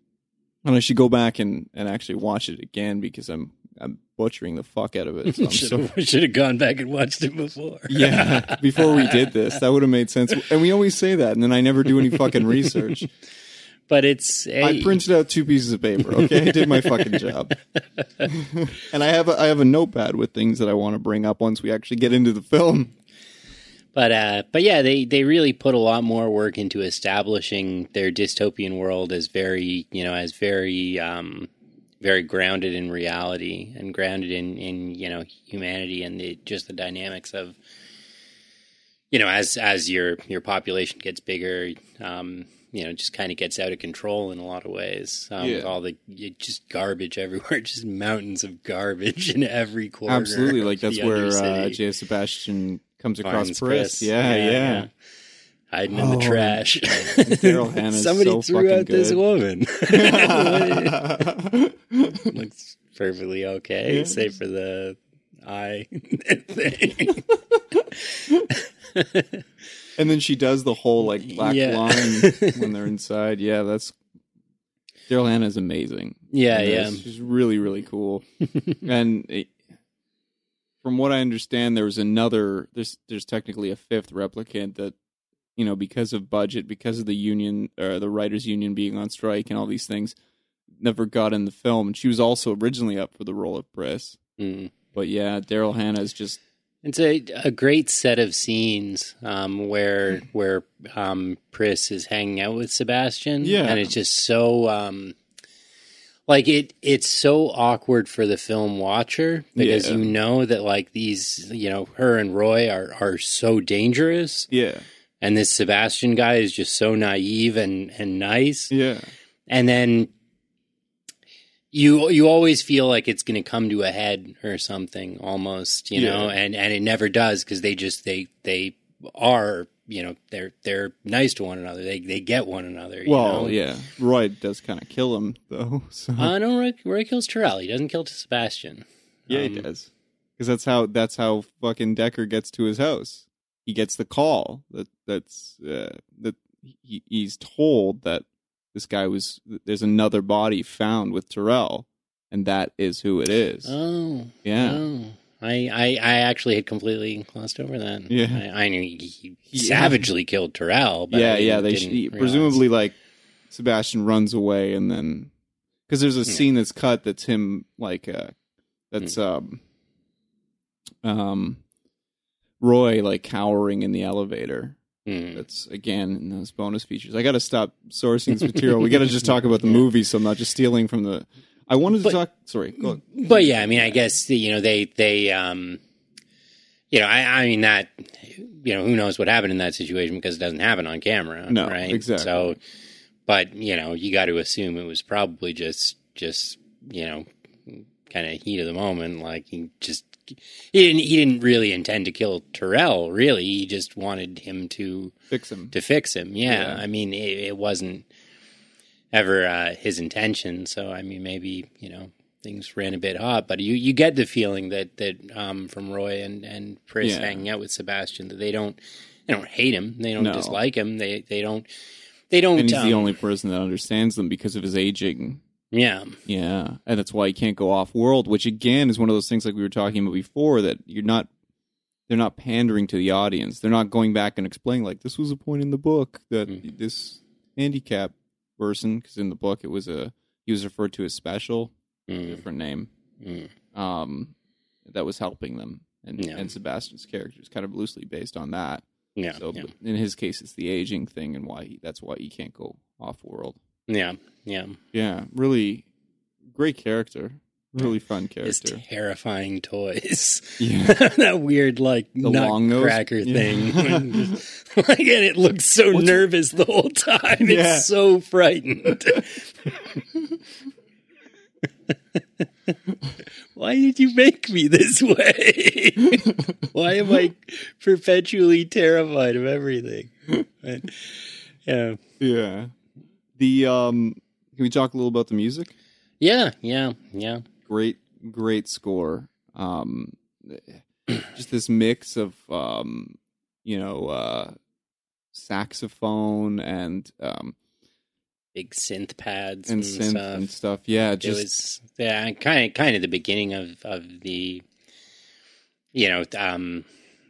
Speaker 1: And i should go back and and actually watch it again because i'm I'm butchering the fuck out of it. So
Speaker 2: should have should have gone back and watched it before.
Speaker 1: yeah, before we did this, that would have made sense. And we always say that, and then I never do any fucking research.
Speaker 2: but it's
Speaker 1: I printed out two pieces of paper. Okay, I did my fucking job, and I have a, I have a notepad with things that I want to bring up once we actually get into the film.
Speaker 2: But uh, but yeah, they they really put a lot more work into establishing their dystopian world as very you know as very um, very grounded in reality and grounded in in you know humanity and the just the dynamics of you know as as your your population gets bigger um you know just kind of gets out of control in a lot of ways um, with all the it, just garbage everywhere just mountains of garbage in every corner
Speaker 1: Absolutely, like that's where uh,
Speaker 2: Undercity.
Speaker 1: J. Sebastian comes across
Speaker 2: Finds
Speaker 1: Pris. Yeah, yeah.
Speaker 2: Hiding in
Speaker 1: Oh,
Speaker 2: the trash.
Speaker 1: Daryl Hannah's
Speaker 2: Somebody
Speaker 1: so
Speaker 2: threw
Speaker 1: fucking
Speaker 2: out this
Speaker 1: good.
Speaker 2: woman. Looks perfectly okay,
Speaker 1: Yeah.
Speaker 2: save for the eye thing.
Speaker 1: and then she does the whole like black
Speaker 2: Yeah.
Speaker 1: line when they're inside. Yeah, that's Daryl Hannah is amazing.
Speaker 2: yeah, yeah.
Speaker 1: She's really, really cool. and it, from what I understand, there was another. There's there's technically a fifth replicant that, you know, because of budget, because of the union or the writers' union being on strike and all these things, never got in the film. And she was also originally up for the role of Pris.
Speaker 2: Mm.
Speaker 1: But yeah, Daryl Hannah is just
Speaker 2: It's a a great set of scenes um, where where um, Pris is hanging out with Sebastian.
Speaker 1: Yeah.
Speaker 2: and it's just so um, like it. It's so awkward for the film watcher because
Speaker 1: Yeah.
Speaker 2: you know that like these, you know, her and Roy are are so dangerous,
Speaker 1: yeah,
Speaker 2: and this Sebastian guy is just so naive and and nice,
Speaker 1: yeah,
Speaker 2: and then. You you always feel like it's going to come to a head or something almost, you know, and and it never does because they just they they are you know they're they're nice to one another. They they get one another. You
Speaker 1: well,
Speaker 2: know?
Speaker 1: yeah. Roy does kind of kill him though. So
Speaker 2: Uh, no, Roy, Roy kills Tyrell. He doesn't kill Sebastian.
Speaker 1: Yeah, he
Speaker 2: Um,
Speaker 1: does. Because that's how that's how fucking Deckard gets to his house. He gets the call that that's uh, that he, he's told that this guy was there's another body found with Tyrell, and that is who it is.
Speaker 2: Oh,
Speaker 1: yeah,
Speaker 2: oh. I, I I actually had completely glossed over that.
Speaker 1: Yeah.
Speaker 2: I, I knew he, he
Speaker 1: Yeah.
Speaker 2: savagely killed Tyrell. But
Speaker 1: yeah, yeah. They
Speaker 2: didn't
Speaker 1: he,
Speaker 2: realize.
Speaker 1: presumably like Sebastian runs away, and then because there's a
Speaker 2: Yeah.
Speaker 1: scene that's cut that's him like uh that's
Speaker 2: Hmm.
Speaker 1: um um Roy like cowering in the elevator.
Speaker 2: Hmm.
Speaker 1: That's again in those bonus features. I got to stop sourcing this material. We got to just talk about the movie, so I'm not just stealing from the. I wanted to
Speaker 2: But-
Speaker 1: talk. Sorry, go.
Speaker 2: But yeah, I mean, I guess you know they they um, you know, I I mean that you know who knows what happened in that situation because it doesn't happen on camera,
Speaker 1: No,
Speaker 2: right?
Speaker 1: exactly.
Speaker 2: So, but you know, you got to assume it was probably just just you know, kind of heat of the moment. Like he just he didn't he didn't really intend to kill Tyrell. Really, he just wanted him to
Speaker 1: Fix him.
Speaker 2: to fix him. Yeah,
Speaker 1: Yeah.
Speaker 2: I mean, it, it wasn't ever uh, his intention. So I mean, maybe you know things ran a bit hot, but you you get the feeling that that um, from Roy and and Pris
Speaker 1: Yeah.
Speaker 2: hanging out with Sebastian that they don't they don't hate him, they don't
Speaker 1: No.
Speaker 2: dislike him, they they don't they don't.
Speaker 1: And he's the
Speaker 2: um,
Speaker 1: only person that understands them because of his aging.
Speaker 2: Yeah
Speaker 1: Yeah, and that's why he can't go off world. Which again is one of those things like we were talking about before that you're not. They're not pandering to the audience. They're not going back and explaining like this was a point in the book that
Speaker 2: Mm.
Speaker 1: this handicap person, because in the book it was a he was referred to as special,
Speaker 2: Mm,
Speaker 1: different name.
Speaker 2: mm.
Speaker 1: um, that was helping them, and
Speaker 2: Yeah.
Speaker 1: and Sebastian's character is kind of loosely based on that.
Speaker 2: yeah
Speaker 1: So,
Speaker 2: yeah.
Speaker 1: in his case, it's the aging thing, and why he, that's why he can't go off world.
Speaker 2: Yeah yeah
Speaker 1: Yeah, really great character, really fun
Speaker 2: his
Speaker 1: character.
Speaker 2: terrifying toys.
Speaker 1: Yeah.
Speaker 2: that weird like
Speaker 1: The long nose?
Speaker 2: nutcracker
Speaker 1: Yeah.
Speaker 2: thing. like, and it looks so
Speaker 1: What's-
Speaker 2: nervous the whole time. It's so frightened. Why did you make me this way? Why am I perpetually terrified of everything? But, yeah.
Speaker 1: yeah. The um, can we talk a little about the music?
Speaker 2: Yeah, yeah, yeah.
Speaker 1: Great, great score. Um, just this mix of um, you know, uh, saxophone and um,
Speaker 2: big synth pads
Speaker 1: and
Speaker 2: and,
Speaker 1: synth
Speaker 2: stuff.
Speaker 1: and stuff. Yeah,
Speaker 2: it
Speaker 1: just
Speaker 2: was yeah, kind of kind of the beginning of of the you know um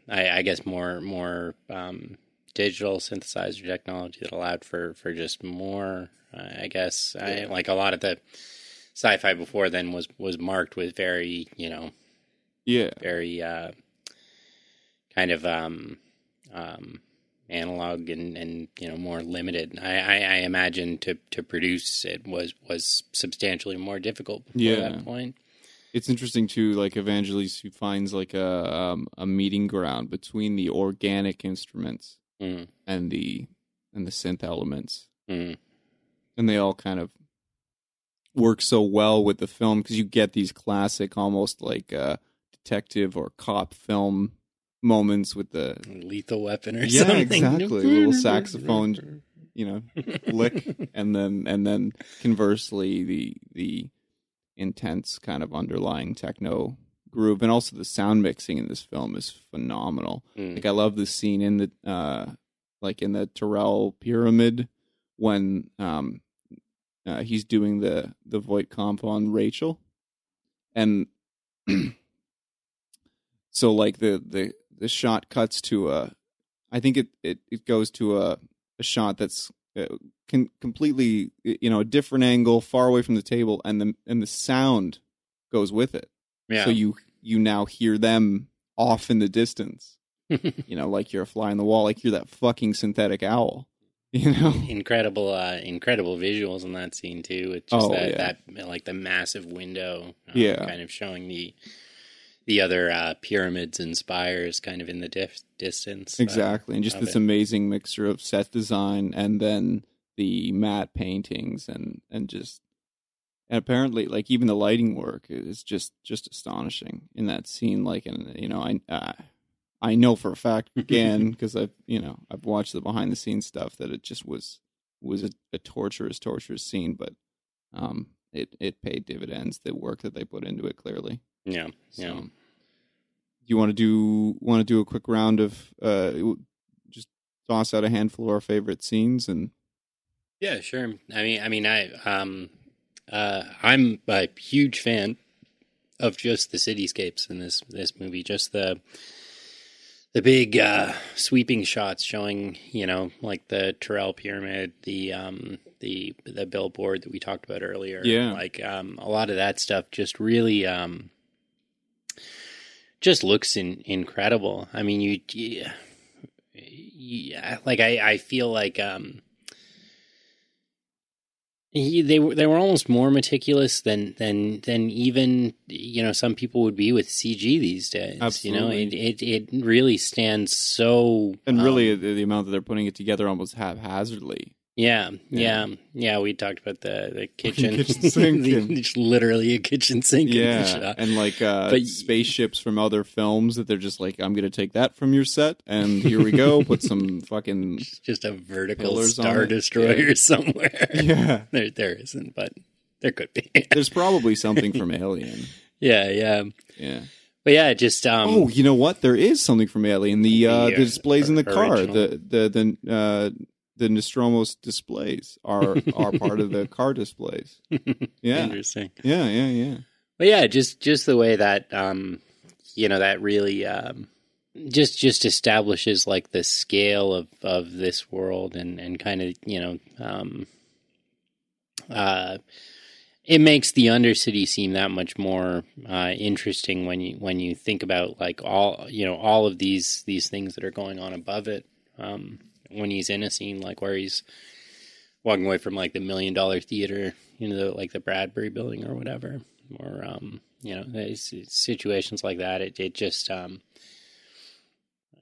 Speaker 2: I, I guess more more um digital synthesizer technology that allowed for for just more uh, I guess I, like a lot of the sci-fi before then was was marked with very you know
Speaker 1: yeah,
Speaker 2: very uh kind of um um analog and and you know more limited I, I i imagine to to produce it was was substantially more difficult before
Speaker 1: Yeah.
Speaker 2: that point
Speaker 1: it's interesting too. Like Vangelis who finds like a um, a meeting ground between the organic instruments
Speaker 2: mm,
Speaker 1: and the and the synth elements,
Speaker 2: mm,
Speaker 1: and they all kind of work so well with the film because you get these classic, almost like uh, detective or cop film moments with the
Speaker 2: lethal weapon or
Speaker 1: Yeah,
Speaker 2: something
Speaker 1: exactly. Little saxophone. you know lick and then and then conversely the the intense kind of underlying techno groove and also the sound mixing in this film is phenomenal.
Speaker 2: Mm,
Speaker 1: like i love the scene in the uh like in the Tyrell pyramid when um uh, he's doing the the Voight-Kampff on rachel. And so like the the the shot cuts to a i think it it, it goes to a a shot that's uh, can completely you know a different angle far away from the table and the and the sound goes with it.
Speaker 2: Yeah.
Speaker 1: so you you now hear them off in the distance you know like you're a fly on the wall like you're that fucking synthetic owl you know
Speaker 2: incredible uh incredible visuals in that scene too with just
Speaker 1: Oh,
Speaker 2: that
Speaker 1: yeah.
Speaker 2: that like the massive window um,
Speaker 1: Yeah.
Speaker 2: kind of showing the the other uh pyramids and spires kind of in the dif- distance uh,
Speaker 1: exactly and just this
Speaker 2: it.
Speaker 1: amazing mixture of set design and then the matte paintings and and just and apparently like even the lighting work is just just astonishing in that scene like and you know i uh, i know for a fact again because i've you know i've watched the behind the scenes stuff that it just was was a, a torturous torturous scene but um it it paid dividends the work that they put into it clearly
Speaker 2: yeah
Speaker 1: so,
Speaker 2: yeah
Speaker 1: do you want to do want to do a quick round of uh, just toss out a handful of our favorite scenes and
Speaker 2: Yeah, sure. I mean, I mean, I um, uh, I'm a huge fan of just the cityscapes in this this movie. Just the the big uh, sweeping shots showing, you know, like the Tyrell Pyramid, the um, the the billboard that we talked about earlier.
Speaker 1: Yeah.
Speaker 2: like um, a lot of that stuff just really um, just looks in, incredible. I mean, you. Yeah, yeah, like I, I feel like um, he, they were they were almost more meticulous than than than even you know some people would be with CG these days. You know, it, it it really stands so
Speaker 1: and
Speaker 2: um,
Speaker 1: really the, the amount that they're putting it together almost haphazardly.
Speaker 2: Yeah,
Speaker 1: Yeah.
Speaker 2: yeah, yeah. We talked about the the kitchen,
Speaker 1: kitchen sink
Speaker 2: The-
Speaker 1: and-
Speaker 2: just literally a kitchen sink. in the
Speaker 1: Yeah, and like uh,
Speaker 2: But-
Speaker 1: spaceships from other films that they're just like, I'm gonna take that from your set, and here we go. Put some fucking
Speaker 2: just a vertical star destroyer somewhere.
Speaker 1: yeah.
Speaker 2: There, there isn't, but there could be.
Speaker 1: There's probably something from Alien.
Speaker 2: yeah, yeah.
Speaker 1: Yeah.
Speaker 2: But yeah, just um.
Speaker 1: oh, you know what? There is something from Alien. The uh,
Speaker 2: The,
Speaker 1: the
Speaker 2: uh,
Speaker 1: displays in the car,
Speaker 2: original.
Speaker 1: the the the uh, the Nostromo's displays are are part of the car displays. Yeah,
Speaker 2: Interesting.
Speaker 1: yeah, yeah, yeah.
Speaker 2: But yeah, just just the way that um, you know, that really um, just just establishes like the scale of of this world and and kind of you know um, uh, it makes the Undercity seem that much more uh, interesting when you when you think about like all you know all of these these things that are going on above it. Um, when he's in a scene like where he's walking away from like the million dollar theater, you know, like the Bradbury building or whatever, or um, you know, situations like that. It it just um,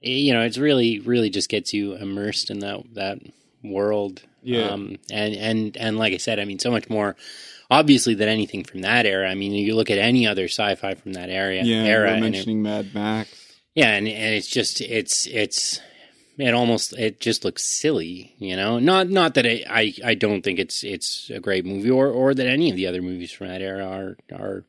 Speaker 2: it- you know, it's really really just gets you immersed in that that world.
Speaker 1: Yeah.
Speaker 2: Um, and and and like I said, I mean, so much more obviously than anything from that era. I mean, you look at any other sci-fi from that area
Speaker 1: Yeah,
Speaker 2: era,
Speaker 1: we're
Speaker 2: it-
Speaker 1: mentioning Mad Max.
Speaker 2: yeah, and and it's just it's it's it almost it just looks silly, you know. Not not that I I, I don't think it's it's a great movie or or that any of the other movies from that era are are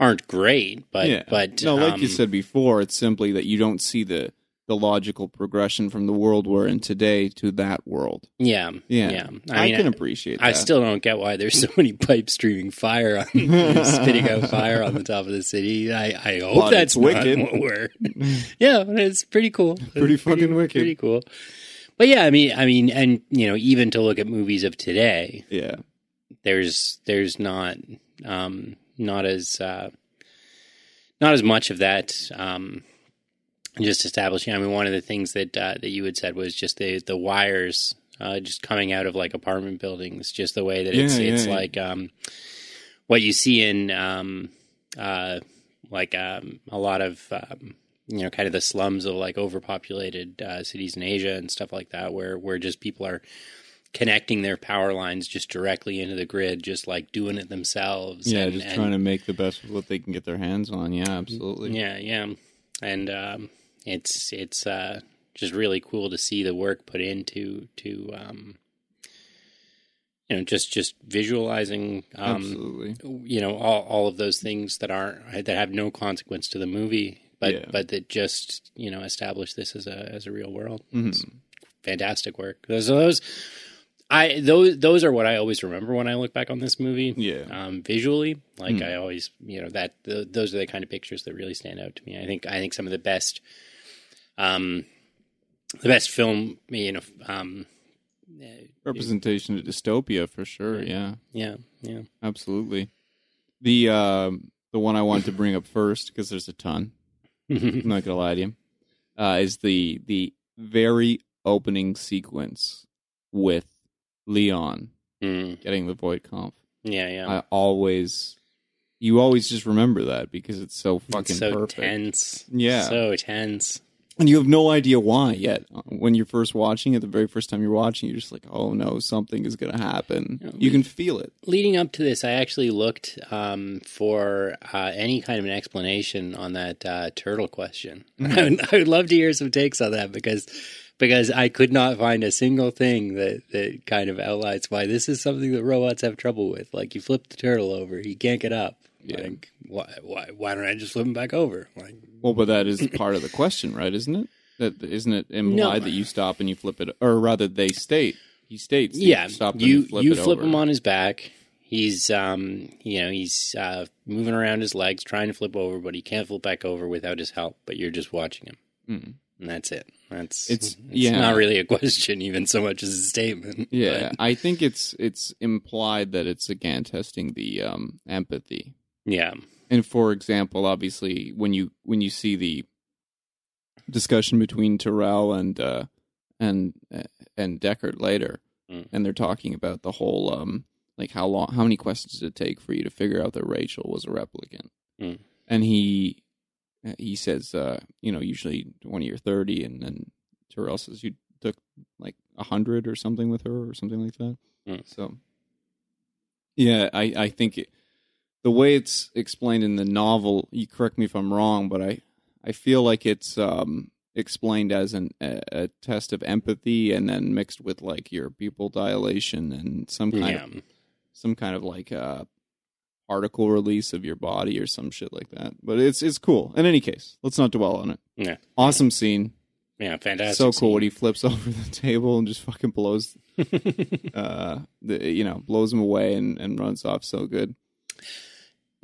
Speaker 2: aren't great, but
Speaker 1: yeah,
Speaker 2: but
Speaker 1: no, like you
Speaker 2: um,
Speaker 1: said before, it's simply that you don't see the the logical progression from the world we're in today to that world.
Speaker 2: Yeah,
Speaker 1: Yeah,
Speaker 2: yeah.
Speaker 1: I,
Speaker 2: mean,
Speaker 1: can appreciate that.
Speaker 2: I still don't get why there's so many pipes streaming fire on spitting out fire on the top of the city. I, I hope that's
Speaker 1: wicked.
Speaker 2: not what we're. Yeah, but it's pretty cool.
Speaker 1: Pretty fucking wicked.
Speaker 2: Pretty cool. But yeah, I mean, I mean, and you know, even to look at movies of today,
Speaker 1: yeah,
Speaker 2: there's there's not um, not as uh, not as much of that. Um, just establishing. I mean, one of the things that uh, that you had said was just the the wires uh, just coming out of like apartment buildings, just the way that it's
Speaker 1: Yeah, yeah,
Speaker 2: it's
Speaker 1: yeah.
Speaker 2: like um, what you see in um, uh, like um, a lot of um, you know kind of the slums of like overpopulated uh, cities in Asia and stuff like that, where where just people are connecting their power lines just directly into the grid, just like doing it themselves.
Speaker 1: yeah,
Speaker 2: and-
Speaker 1: just
Speaker 2: and-
Speaker 1: trying to make the best of what they can get their hands on. Yeah, absolutely.
Speaker 2: yeah, yeah, and um, it's it's uh, just really cool to see the work put into to um, you know just just visualizing um,
Speaker 1: absolutely.
Speaker 2: you know all all of those things that aren't that have no consequence to the movie, but
Speaker 1: Yeah.
Speaker 2: but that just you know establish this as a as a real world.
Speaker 1: Mhm.
Speaker 2: It's fantastic work. Those those. I those those are what I always remember when I look back on this movie
Speaker 1: Yeah,
Speaker 2: um, visually. Like
Speaker 1: Hmm.
Speaker 2: I always, you know, that th- those are the kind of pictures that really stand out to me. I think I think some of the best, um, the best film, you know, um, uh,
Speaker 1: representation of dystopia for sure. Yeah,
Speaker 2: yeah, yeah,
Speaker 1: absolutely. The um, the one I wanted to bring up first because there's a ton. I'm not gonna lie to you. Uh, is the the very opening sequence with Leon
Speaker 2: Mm,
Speaker 1: getting the Voight-Kampff.
Speaker 2: yeah, yeah.
Speaker 1: I always, you always just remember that because it's so fucking
Speaker 2: It's so
Speaker 1: perfect.
Speaker 2: tense.
Speaker 1: Yeah.
Speaker 2: so tense.
Speaker 1: And you have no idea why yet. When you're first watching it, the very first time you're watching, you're just like, oh no, something is going to happen. You can feel it.
Speaker 2: Leading up to this, I actually looked um, for uh, any kind of an explanation on that uh, turtle question.
Speaker 1: Mm-hmm.
Speaker 2: I, would, I would love to hear some takes on that because because I could not find a single thing that, that kind of outlines why this is something that robots have trouble with. Like you flip the turtle over, he can't get up.
Speaker 1: Yeah.
Speaker 2: Like why why why don't I just flip him back over? Like
Speaker 1: Well, but that is part of the question, right? Isn't it? That isn't it implied
Speaker 2: No.
Speaker 1: that you stop and you flip it, or rather, they state he states, that
Speaker 2: yeah,
Speaker 1: stop and
Speaker 2: you
Speaker 1: flip
Speaker 2: you flip
Speaker 1: over.
Speaker 2: him on his back. He's um you know he's uh, moving around his legs trying to flip over, but he can't flip back over without his help. But you're just watching him.
Speaker 1: Mm.
Speaker 2: And that's it. That's
Speaker 1: It's-
Speaker 2: it's
Speaker 1: yeah.
Speaker 2: not really a question, even so much as a statement.
Speaker 1: Yeah,
Speaker 2: But,
Speaker 1: I think it's it's implied that it's again testing the um, empathy.
Speaker 2: Yeah,
Speaker 1: And for example, obviously, when you when you see the discussion between Tyrell and uh, and uh, and Deckard later,
Speaker 2: Mm.
Speaker 1: and they're talking about the whole um, like how long, how many questions did it take for you to figure out that Rachel was a replicant?
Speaker 2: Mm.
Speaker 1: And he he says, uh, you know, usually twenty or thirty, and then Tyrell says you took like a hundred or something with her or something like that.
Speaker 2: Mm.
Speaker 1: So, yeah, I I think it, the way it's explained in the novel, you correct me if I'm wrong, but I I feel like it's um explained as an a, a test of empathy and then mixed with like your pupil dilation and some kind
Speaker 2: yeah.
Speaker 1: of some kind of like uh particle release of your body or some shit like that. But it's it's cool. In any case, let's not dwell on it.
Speaker 2: Yeah.
Speaker 1: Awesome scene.
Speaker 2: Yeah, fantastic.
Speaker 1: so cool when he flips over the table and just fucking blows uh the you know, blows him away and, and runs off so good.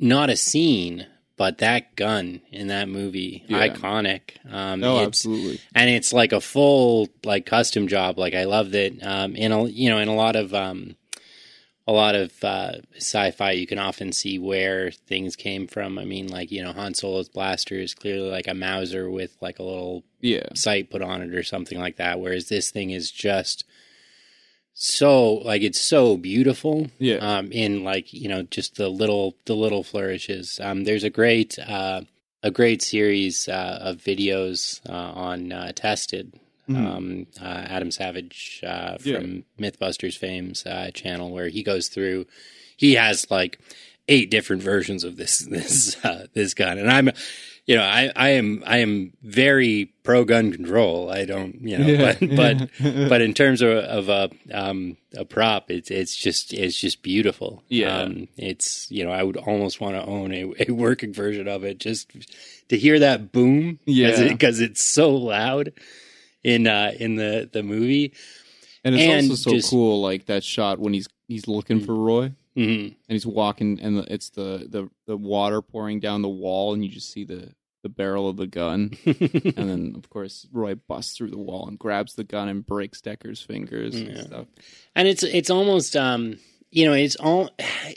Speaker 2: Not a scene, but that gun in that movie,
Speaker 1: Yeah.
Speaker 2: iconic. Um,
Speaker 1: Oh,
Speaker 2: it's,
Speaker 1: absolutely.
Speaker 2: and it's like a full like custom job. Like I love that. Um, in a you know in a lot of um, a lot of uh, sci-fi, you can often see where things came from. I mean, like you know, Han Solo's blaster is clearly like a Mauser with like a little
Speaker 1: Yeah.
Speaker 2: sight put on it or something like that. Whereas this thing is just so like it's so beautiful
Speaker 1: Yeah.
Speaker 2: um, in like you know just the little the little flourishes. Um, there's a great uh, a great series uh, of videos uh, on uh, Tested.
Speaker 1: Mhm.
Speaker 2: Um, uh, Adam Savage uh,
Speaker 1: Yeah.
Speaker 2: from MythBusters fame's uh, channel, where he goes through. He has like eight different versions of this this uh, this gun, and I'm, you know, I I am I am very pro gun control. I don't, you know,
Speaker 1: Yeah,
Speaker 2: but but
Speaker 1: yeah.
Speaker 2: but in terms of, of a um a prop, it's it's just it's just beautiful.
Speaker 1: Yeah.
Speaker 2: um, it's you know I would almost want to own a, a working version of it just to hear that boom.
Speaker 1: Yeah.
Speaker 2: because it's so loud in uh in the the movie.
Speaker 1: And it's
Speaker 2: And
Speaker 1: also so
Speaker 2: just-
Speaker 1: cool, like that shot when he's he's looking for Roy
Speaker 2: hmm
Speaker 1: and he's walking, and the, it's the, the the water pouring down the wall, and you just see the the barrel of the gun, and then of course Roy busts through the wall and grabs the gun and breaks Deckard's fingers and stuff.
Speaker 2: and it's it's almost um you know it's all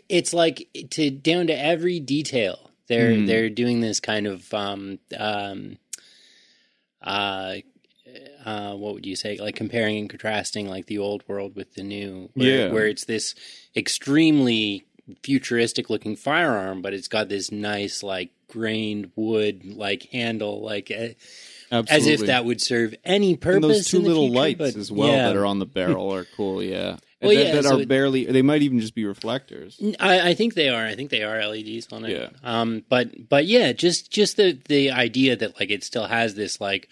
Speaker 2: it's like to down to every detail they're
Speaker 1: Mm.
Speaker 2: they're doing this kind of um um uh uh what would you say like comparing and contrasting like the old world with the new where,
Speaker 1: Yeah.
Speaker 2: where it's this extremely futuristic looking firearm but it's got this nice like grained wood like handle like uh, as if that would serve any purpose
Speaker 1: and those two little
Speaker 2: future,
Speaker 1: lights
Speaker 2: but-
Speaker 1: as well
Speaker 2: yeah.
Speaker 1: that are on the barrel are cool. Yeah,
Speaker 2: Well,
Speaker 1: that,
Speaker 2: yeah,
Speaker 1: that
Speaker 2: so
Speaker 1: are
Speaker 2: it-
Speaker 1: barely. They might even just be reflectors.
Speaker 2: I, I think they are. I think they are LEDs on it.
Speaker 1: Yeah.
Speaker 2: Um. But but yeah, just just the the idea that like it still has this like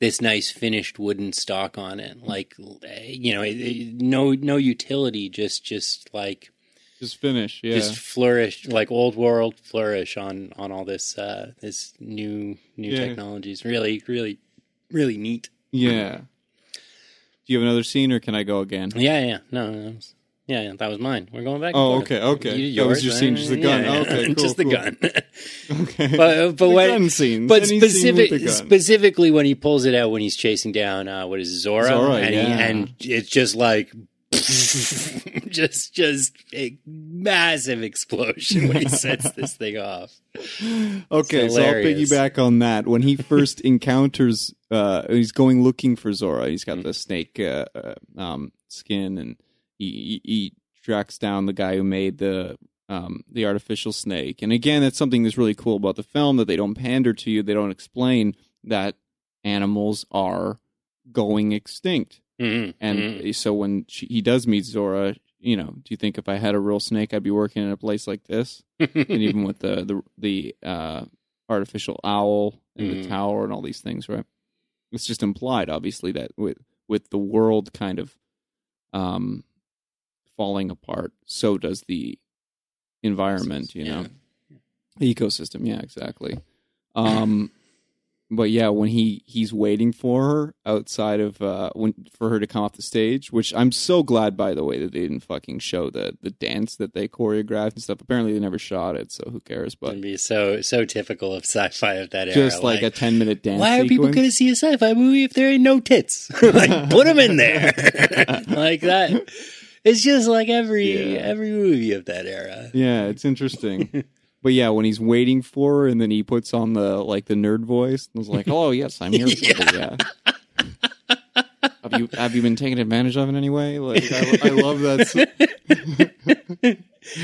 Speaker 2: this nice finished wooden stock on it, like you know, it, it- no no utility, just just like
Speaker 1: Just finish. Yeah,
Speaker 2: just flourish, like old world flourish on on all this uh this new new
Speaker 1: Yeah.
Speaker 2: technologies. Really really really neat.
Speaker 1: yeah. Do you have another scene, or can I go again?
Speaker 2: Yeah yeah no. no, was- yeah, yeah, that was mine. We're going back. and
Speaker 1: Oh, okay, okay.
Speaker 2: You-
Speaker 1: That was
Speaker 2: yours,
Speaker 1: your scene, just the
Speaker 2: uh,
Speaker 1: gun.
Speaker 2: yeah, yeah.
Speaker 1: Okay, cool,
Speaker 2: just the
Speaker 1: cool.
Speaker 2: gun.
Speaker 1: Okay,
Speaker 2: but but
Speaker 1: the
Speaker 2: what
Speaker 1: gun scene.
Speaker 2: but
Speaker 1: Any scene with the gun.
Speaker 2: specifically when he pulls it out when he's chasing down uh, what is it, Zhora,
Speaker 1: Zhora,
Speaker 2: and, he, and it's just like just just a massive explosion when he sets this thing off.
Speaker 1: Okay, so I'll piggyback on that. When he first encounters, uh, he's going looking for Zhora. He's got the snake uh, uh, um, skin, and he, he, tracks down the guy who made the um, the artificial snake. And again, that's something that's really cool about the film that they don't pander to you. They don't explain that animals are going extinct.
Speaker 2: Mhm,
Speaker 1: And
Speaker 2: mhm.
Speaker 1: so when she, he does meet Zhora, you know, do you think if I had a real snake, I'd be working in a place like this? and even with the the the uh, artificial owl and
Speaker 2: Mhm.
Speaker 1: the tower and all these things, right? It's just implied, obviously, that with with the world kind of um, falling apart, so does the environment. You know, the ecosystem. Yeah, exactly. Um, but yeah, when he he's waiting for her outside of uh when for her to come off the stage, which I'm so glad by the way that they didn't fucking show the the dance that they choreographed and stuff. Apparently they never shot it, so who cares? But
Speaker 2: It'd be so so typical of sci-fi of that era.
Speaker 1: just like, a 10 minute dance
Speaker 2: why are people going to see a sci-fi movie if there ain't no tits? like, put them in there, like that. It's just like every
Speaker 1: Yeah.
Speaker 2: every movie of that era.
Speaker 1: Yeah, it's interesting. but yeah, when he's waiting for her and then he puts on the like the nerd voice and was like, "Oh yes, I'm here." For yeah. have you have you been taken advantage of in any way? Like I, I love that.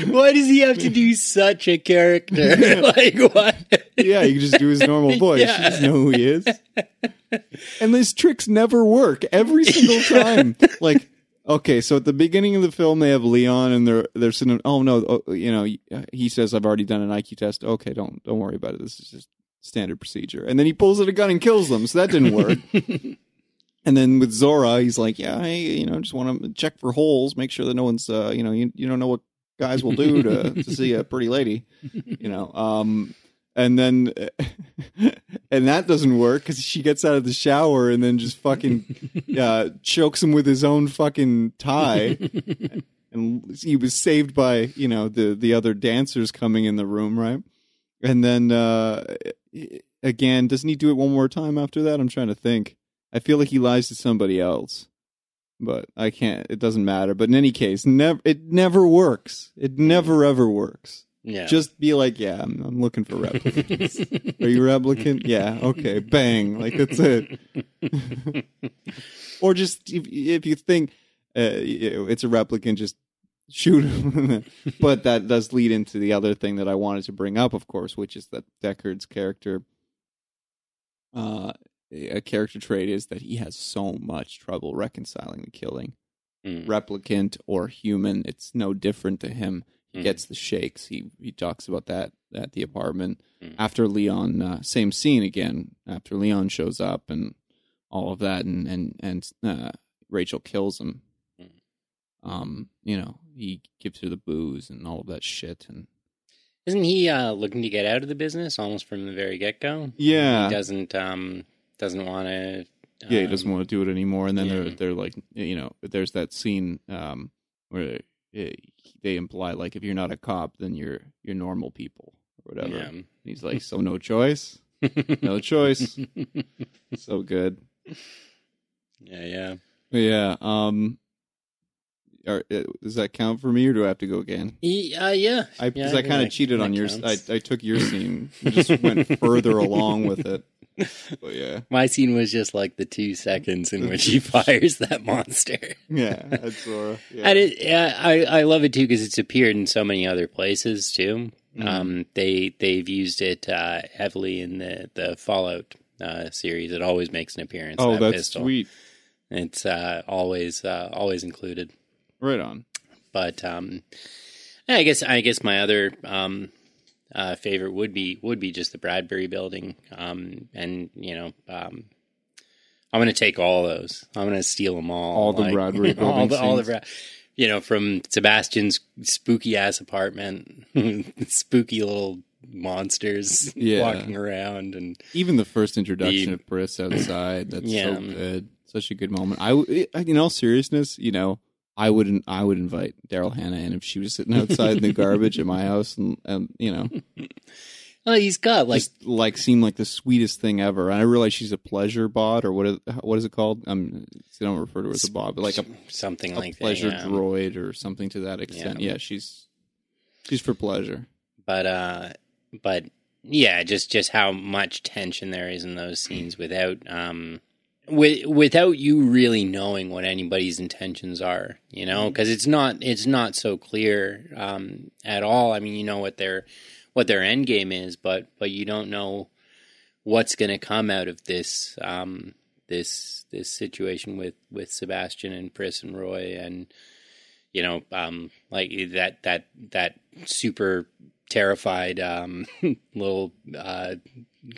Speaker 2: Why does he have to do such a character? like what?
Speaker 1: Yeah, you can just do his normal voice.
Speaker 2: Yeah.
Speaker 1: You just know who he is. And these tricks never work every single time. like, okay, so at the beginning of the film, they have Leon, and they're they're sitting. Oh no, oh, you know, he says, "I've already done an IQ test." Okay, don't don't worry about it. This is just standard procedure. And then he pulls out a gun and kills them. So that didn't work. and then with Zhora, he's like, "Yeah, hey, you know, just want to check for holes, make sure that no one's, uh, you know, you you don't know what guys will do to to see a pretty lady." you know um and then and that doesn't work because she gets out of the shower and then just fucking uh chokes him with his own fucking tie. And he was saved by you know the the other dancers coming in the room right? And then uh again doesn't he do it one more time after that? I'm trying to think. I feel like he lies to somebody else but i can't it doesn't matter. But in any case never it never works. It never ever works
Speaker 2: yeah.
Speaker 1: just be like, yeah, I'm, I'm looking for replicants. Are you a replicant? Yeah, okay, bang, like that's it. or just if, if you think uh, it's a replicant, just shoot him. but that does lead into the other thing that I wanted to bring up, of course, which is that Deckard's character. Uh, a character trait is that he has so much trouble reconciling the killing
Speaker 2: Mm.
Speaker 1: replicant or human, it's no different to him. He
Speaker 2: Mhm.
Speaker 1: gets the shakes. He he talks about that at the apartment
Speaker 2: Mhm.
Speaker 1: after Leon. Uh, same scene again after Leon shows up and all of that, and and and uh, Rachel kills him.
Speaker 2: Mhm.
Speaker 1: Um, you know, he gives her the booze and all of that shit, and
Speaker 2: Isn't he uh, looking to get out of the business almost from the very get go?
Speaker 1: yeah,
Speaker 2: He doesn't um doesn't want to.
Speaker 1: yeah, he doesn't want to do it anymore. And then they're they're like, you know, there's that scene um, where uh, they imply like if you're not a cop, then you're you're normal people or whatever.
Speaker 2: Yeah.
Speaker 1: And he's like, so no choice, no choice. so good.
Speaker 2: yeah, yeah.
Speaker 1: Yeah. Um, are, uh, does that count for me, or do I have to go again?
Speaker 2: He, uh, yeah.
Speaker 1: I because
Speaker 2: Yeah,
Speaker 1: I kind of cheated on yours. I. I took your scene, and just went further along with it. But yeah,
Speaker 2: My scene was just like the two seconds in which he fires that monster.
Speaker 1: yeah, that's Zhora. Yeah.
Speaker 2: And it, yeah, I I love it too because it's appeared in so many other places too.
Speaker 1: Mhm.
Speaker 2: Um, they they've used it uh, heavily in the the Fallout uh, series. It always makes an appearance.
Speaker 1: oh,
Speaker 2: that
Speaker 1: that's
Speaker 2: pistol.
Speaker 1: sweet.
Speaker 2: It's uh, always uh, always included.
Speaker 1: Right on.
Speaker 2: But um, I guess I guess my other um, uh, favorite would be would be just the Bradbury Building. Um, and you know, um, I'm going to take all those. I'm going to steal them all.
Speaker 1: All the Bradbury
Speaker 2: all
Speaker 1: Building
Speaker 2: the, all the
Speaker 1: scenes.
Speaker 2: Bra- you know, from Sebastian's spooky ass apartment, spooky little monsters
Speaker 1: Yeah.
Speaker 2: walking around, and
Speaker 1: Even the first introduction
Speaker 2: The-
Speaker 1: of Pris outside, that's
Speaker 2: Yeah.
Speaker 1: so good. Such a good moment. I, in all seriousness, you know, I wouldn't. I would invite Daryl Hannah in if she was sitting outside in the garbage at my house, and, and you know,
Speaker 2: oh, he's got like
Speaker 1: just like seemed like the sweetest thing ever. And I realize she's a pleasure bot, or what? Is, what is it called? Um, they don't refer to her as a bot, but like a,
Speaker 2: something
Speaker 1: a
Speaker 2: like
Speaker 1: pleasure
Speaker 2: that. yeah.
Speaker 1: droid or something to that extent.
Speaker 2: Yeah.
Speaker 1: Yeah, she's she's for pleasure.
Speaker 2: but uh but yeah just just how much tension there is in those scenes without um with, without you really knowing what anybody's intentions are you know because it's not it's not so clear um at all i mean you know what their what their end game is but but you don't know what's going to come out of this um this this situation with with sebastian and pris and roy and you know, um, like that that that super terrified um, little uh,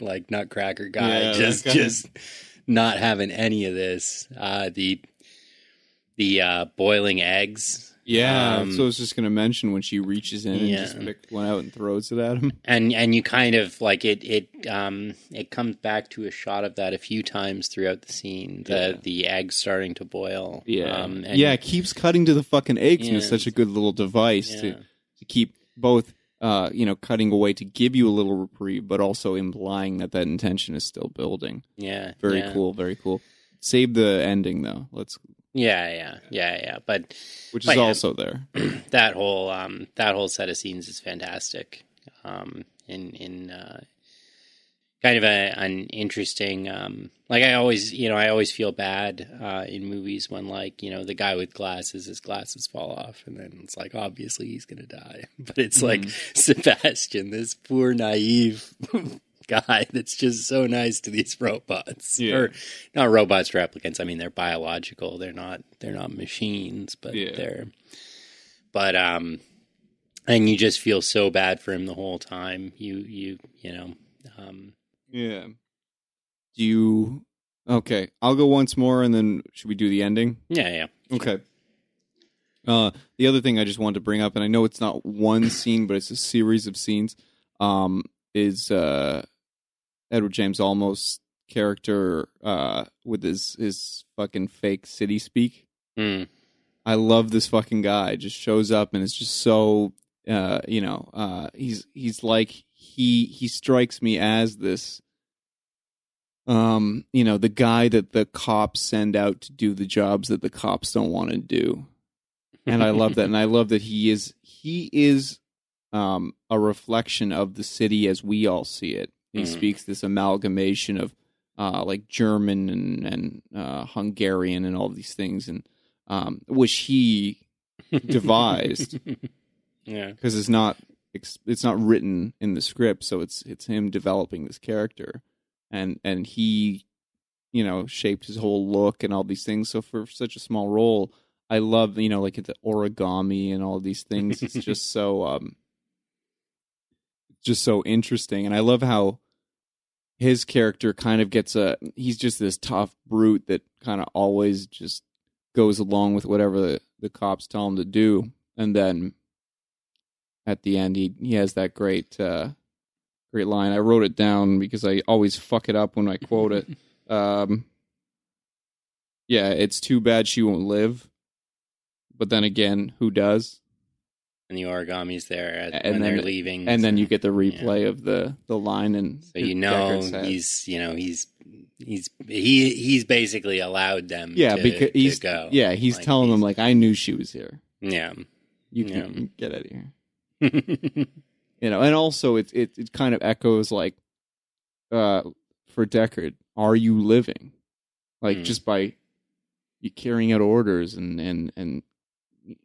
Speaker 2: like nutcracker guy
Speaker 1: Yeah,
Speaker 2: just
Speaker 1: guy.
Speaker 2: just not having any of this. Uh, the the uh, boiling eggs.
Speaker 1: Yeah,
Speaker 2: Um,
Speaker 1: so I was just gonna mention when she reaches in and just picked one out and throws it at him.
Speaker 2: and and you kind of like it it um it comes back to a shot of that a few times throughout the scene the
Speaker 1: Yeah.
Speaker 2: the eggs starting to boil um, and
Speaker 1: yeah, it keeps cutting to the fucking eggs, and it's such a good little device
Speaker 2: yeah.
Speaker 1: to, to keep both, uh, you know, cutting away to give you a little reprieve, but also implying that that intention is still building.
Speaker 2: yeah
Speaker 1: Very
Speaker 2: yeah.
Speaker 1: cool, very cool. Save the ending though. Let's,
Speaker 2: yeah yeah yeah yeah but
Speaker 1: which
Speaker 2: But
Speaker 1: is
Speaker 2: yeah.
Speaker 1: also there.
Speaker 2: that whole um that whole set of scenes is fantastic um in in uh kind of a, an interesting um like i always you know i always feel bad uh in movies when like you know the guy with glasses his glasses fall off and then it's like obviously he's gonna die but it's like sebastian this poor naive guy that's just so nice to these robots
Speaker 1: Yeah.
Speaker 2: or not robots replicants i mean they're biological they're not they're not machines but
Speaker 1: Yeah.
Speaker 2: they're but um and you just feel so bad for him the whole time you you you know um
Speaker 1: Yeah. Do you? Okay, I'll go once more, and then should we do the ending?
Speaker 2: yeah yeah
Speaker 1: Okay. Uh, the other thing I just wanted to bring up, and I know it's not one scene, but it's a series of scenes, um, is uh, Edward James Olmos character uh, with his his fucking fake city speak.
Speaker 2: Mm.
Speaker 1: I love this fucking guy. Just shows up and it's just so uh, you know, uh, he's he's like he he strikes me as this um, you know, the guy that the cops send out to do the jobs that the cops don't want to do. And I love that. And I love that he is he is um a reflection of the city as we all see it. He
Speaker 2: Mhm.
Speaker 1: speaks this amalgamation of uh like German and and uh Hungarian and all these things and um which he devised
Speaker 2: yeah
Speaker 1: because it's not it's not written in the script so it's it's him developing this character and and he you know shaped his whole look and all these things so for such a small role I love you know like the origami and all these things. It's just so um, just so interesting, and I love how his character kind of gets a. He's just this tough brute that kind of always just goes along with whatever the, the cops tell him to do, and then at the end he he has that great uh, great line. I wrote it down because I always fuck it up when I quote it. Um, yeah, it's too bad she won't live. But then again, who does?
Speaker 2: And the origami's there at,
Speaker 1: And
Speaker 2: when
Speaker 1: then-
Speaker 2: they're leaving.
Speaker 1: And then you get the replay of the the line, and
Speaker 2: So you know he's you know he's he's he he's basically allowed them
Speaker 1: yeah,
Speaker 2: to,
Speaker 1: because he's
Speaker 2: go.
Speaker 1: yeah he's
Speaker 2: Like,
Speaker 1: telling them like I knew she was here.
Speaker 2: yeah
Speaker 1: You
Speaker 2: Yeah.
Speaker 1: can get out of here. You know, and also it it it kind of echoes like uh for Deckard, are you living? Like
Speaker 2: Mm.
Speaker 1: just by you carrying out orders and and and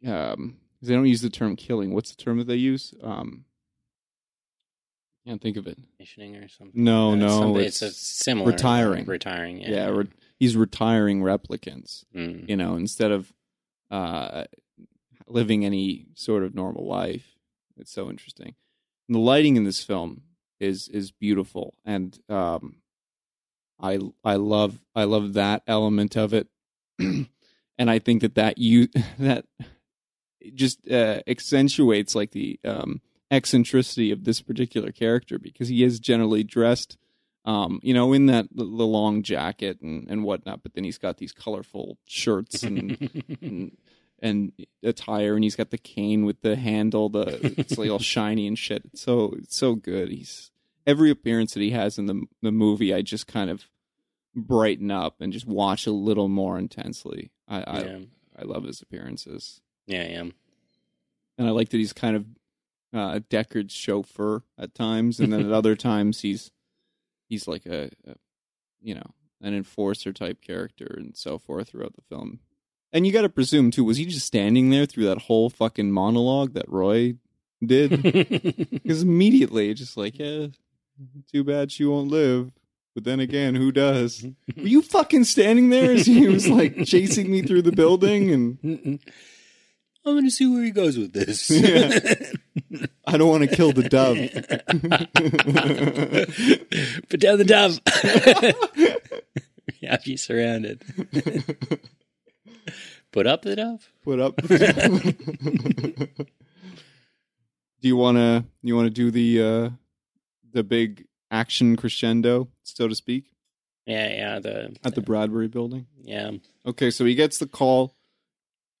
Speaker 1: um they don't use the term killing. What's the term that they use? Um can't think of it.
Speaker 2: Commissioning or something.
Speaker 1: No, no,
Speaker 2: something-
Speaker 1: it's
Speaker 2: it's, a similar
Speaker 1: retiring.
Speaker 2: retiring. Yeah,
Speaker 1: Yeah, re- he's retiring replicants.
Speaker 2: Mm.
Speaker 1: you know, instead of uh, living any sort of normal life. It's so interesting. And the lighting in this film is is beautiful, and um, I I love I love that element of it, and I think that that you that just uh, accentuates like the um, eccentricity of this particular character because he is generally dressed um, you know, in that the, long jacket and, and whatnot. But then he's got these colorful shirts and, and and attire, and he's got the cane with the handle. The it's like all shiny and shit. It's so it's so good. He's every appearance that he has in the the movie. I just kind of brighten up and just watch a little more intensely. I I,
Speaker 2: yeah,
Speaker 1: I love his appearances,
Speaker 2: yeah, I am.
Speaker 1: and I like that he's kind of uh, Deckard's chauffeur at times, and then at other times he's he's like a, a you know an enforcer type character and so forth throughout the film. And you got to presume too, was he just standing there through that whole fucking monologue that Roy did? Because immediately, just like, yeah, too bad she won't live. But then again, who does? Were you fucking standing there as he was like chasing me through the building? And
Speaker 2: I'm going to see where he goes with this.
Speaker 1: Yeah. I don't want to kill the dove.
Speaker 2: Put down the dove. have you surrounded. Put up the dove.
Speaker 1: Put up. do you want to? You want to do the uh the big action crescendo, so to speak,
Speaker 2: Yeah, yeah. The
Speaker 1: at the Bradbury Building?
Speaker 2: yeah.
Speaker 1: Okay, so he gets the call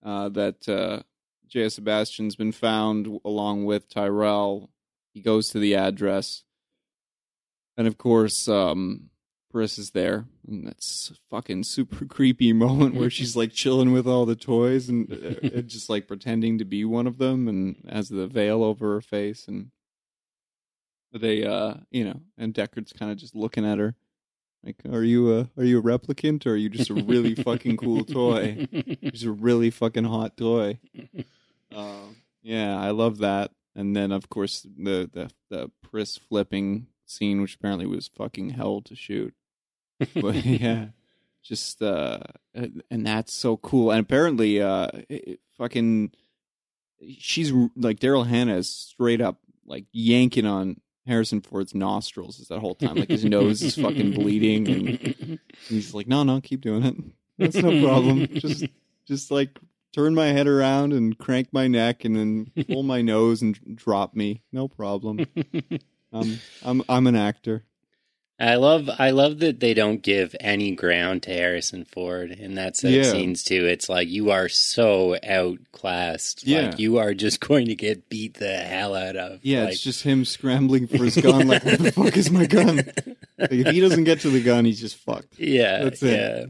Speaker 1: uh, that uh, J.F. Sebastian's been found along with Tyrell. He goes to the address, and of course, um, Pris is there, and that's fucking super creepy moment where she's like chilling with all the toys and uh, just like pretending to be one of them, and has the veil over her face, and they, uh, you know, and Deckard's kind of just looking at her. Like, are you a are you a replicant or are you just a really fucking cool toy? Just a really fucking hot toy. Uh, yeah, I love that. And then of course the the the Pris flipping scene, which apparently was fucking hell to shoot. But yeah, just uh, and that's so cool. And apparently, uh, it, fucking, she's like Daryl Hannah is straight up like yanking on Harrison Ford's nostrils is that whole time. Like his nose is fucking bleeding, and he's like, "No, no, keep doing it. That's no problem. Just, just like turn my head around and crank my neck, and then pull my nose and drop me. No problem. I'm, I'm, I'm an actor.
Speaker 2: I love I love that they don't give any ground to Harrison Ford in that set
Speaker 1: Yeah.
Speaker 2: of scenes too. It's like you are so outclassed.
Speaker 1: Yeah.
Speaker 2: Like you are just going to get beat the hell out of.
Speaker 1: Yeah,
Speaker 2: Like,
Speaker 1: it's just him scrambling for his gun. Like, where the fuck is my gun? Like, if he doesn't get to the gun, he's just fucked.
Speaker 2: yeah,
Speaker 1: That's it.
Speaker 2: yeah,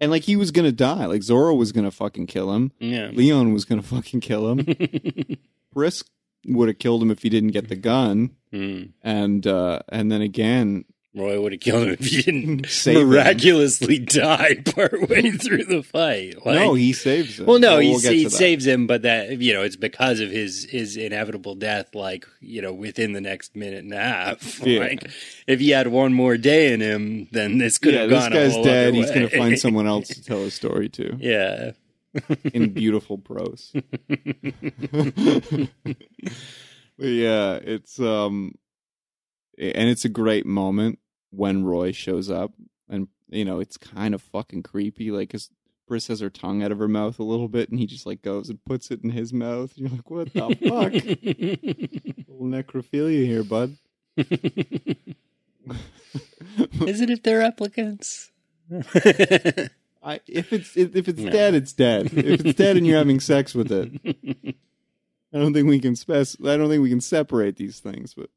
Speaker 1: And like he was gonna die. Like Zhora was gonna fucking kill him.
Speaker 2: yeah.
Speaker 1: Leon was gonna fucking kill him. Pris would have killed him if he didn't get the gun.
Speaker 2: Hmm.
Speaker 1: And uh and then again,
Speaker 2: Roy would have killed him if he didn't
Speaker 1: Save him.
Speaker 2: miraculously die partway through the fight. Like,
Speaker 1: no, he saves him.
Speaker 2: Well, no,
Speaker 1: We'll
Speaker 2: he, he saves him, but that you know it's because of his his inevitable death. Like you know, within the next minute and a half.
Speaker 1: Yeah.
Speaker 2: Like if he had one more day in him, then this could
Speaker 1: Yeah,
Speaker 2: have
Speaker 1: this
Speaker 2: gone.
Speaker 1: guy's
Speaker 2: a whole
Speaker 1: dead. He's gonna find someone else to tell his story to.
Speaker 2: yeah,
Speaker 1: in beautiful prose. Yeah, it's um, and it's a great moment when Roy shows up, and you know it's kind of fucking creepy. Like, cause Pris has her tongue out of her mouth a little bit, and he just like goes and puts it in his mouth. And you're like, what the fuck? little necrophilia here, bud.
Speaker 2: Is it if they're replicants?
Speaker 1: I if it's if it's
Speaker 2: No.
Speaker 1: dead, it's dead. If it's dead and you're having sex with it, I don't think we can spec. I don't think we can separate these things. But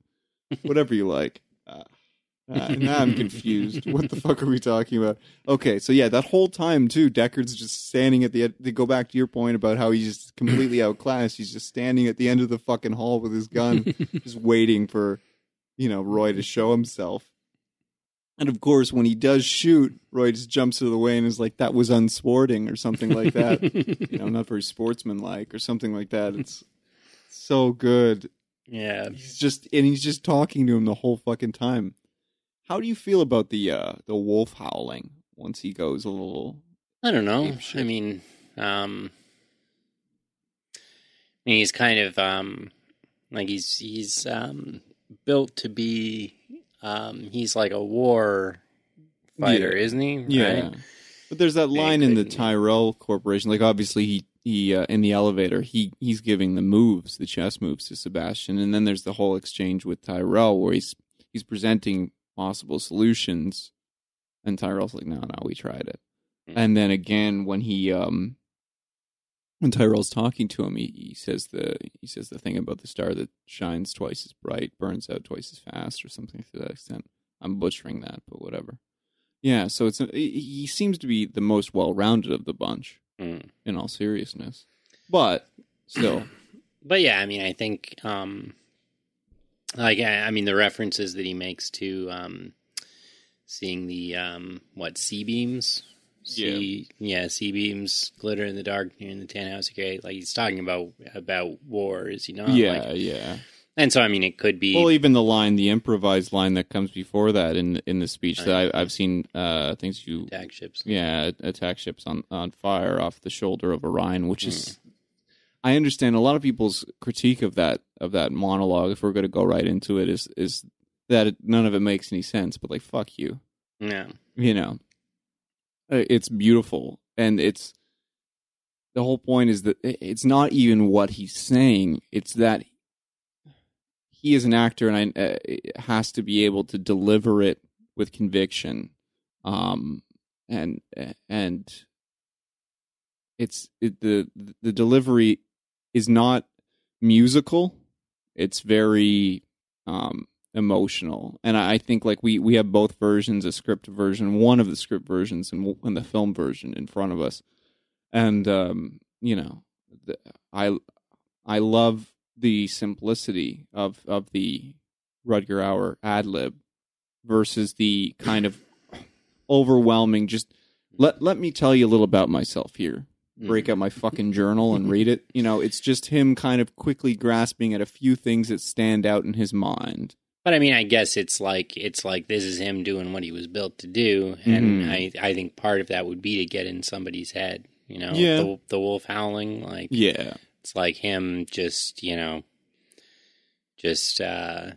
Speaker 1: whatever you like. Uh, uh, now I'm confused. What the fuck are we talking about? Okay, so yeah, that whole time too, Deckard's just standing at the end. To go back to your point about how he's just completely outclassed, he's just standing at the end of the fucking hall with his gun, just waiting for, you know, Roy to show himself. And of course, when he does shoot, Roy just jumps out of the way and is like, "That was unsporting" or something like that. you know, not very sportsmanlike or something like that. It's so good.
Speaker 2: Yeah.
Speaker 1: He's just and he's just talking to him the whole fucking time. How do you feel about the uh the wolf howling once he goes a little
Speaker 2: I don't know. I mean, um, I mean, he's kind of um, like he's he's um, built to be. Um, he's like a war fighter,
Speaker 1: Yeah.
Speaker 2: isn't he?
Speaker 1: Yeah.
Speaker 2: Right?
Speaker 1: But there's that line in the Tyrell Corporation. Like obviously he he uh, in the elevator he he's giving the moves, the chess moves to Sebastian, and then there's the whole exchange with Tyrell where he's he's presenting possible solutions, and Tyrell's like, no, no, we tried it.
Speaker 2: Mm.
Speaker 1: And then again when he um when Tyrell's talking to him, he, he says the he says the thing about the star that shines twice as bright, burns out twice as fast, or something to that extent. I'm butchering that, but whatever. Yeah, so it's he seems to be the most well-rounded of the bunch,
Speaker 2: Mm.
Speaker 1: in all seriousness. But still,
Speaker 2: But yeah, I mean, I think, um, like, I, I mean, the references that he makes to um, seeing the um, what C-beams, C, yeah, C-beams glitter in the dark near the tan house. Okay, like he's talking about about war, is he not?
Speaker 1: yeah,
Speaker 2: Like,
Speaker 1: yeah.
Speaker 2: And so I mean, it could be.
Speaker 1: Well, even the line, the improvised line that comes before that in in the speech
Speaker 2: Oh,
Speaker 1: that. I, I've seen uh, things you
Speaker 2: attack ships.
Speaker 1: yeah attack ships on on fire off the shoulder of Orion, which is
Speaker 2: Hmm.
Speaker 1: I understand a lot of people's critique of that of that monologue. If we're going to go right into it, is is that it, none of it makes any sense. But like, fuck you,
Speaker 2: Yeah,
Speaker 1: you know. It's beautiful, and it's the whole point is that it's not even what he's saying; it's that he is an actor, and I, uh, has to be able to deliver it with conviction, um, and and it's it, the the delivery is not musical; it's very um, emotional, and I, I think like we we have both versions, a script version, one of the script versions, and, and the film version in front of us, and um, you know, the, I I love the simplicity of of the Rutger Hauer ad lib versus the kind of overwhelming. Just let let me tell you a little about myself here. Break out my fucking journal and read it. You know, it's just him kind of quickly grasping at a few things that stand out in his mind.
Speaker 2: But I mean, I guess it's like it's like this is him doing what he was built to do, and
Speaker 1: Mhm.
Speaker 2: I I think part of that would be to get in somebody's head. You know,
Speaker 1: Yeah.
Speaker 2: the, the wolf howling, like
Speaker 1: Yeah,
Speaker 2: it's like him just you know, just uh,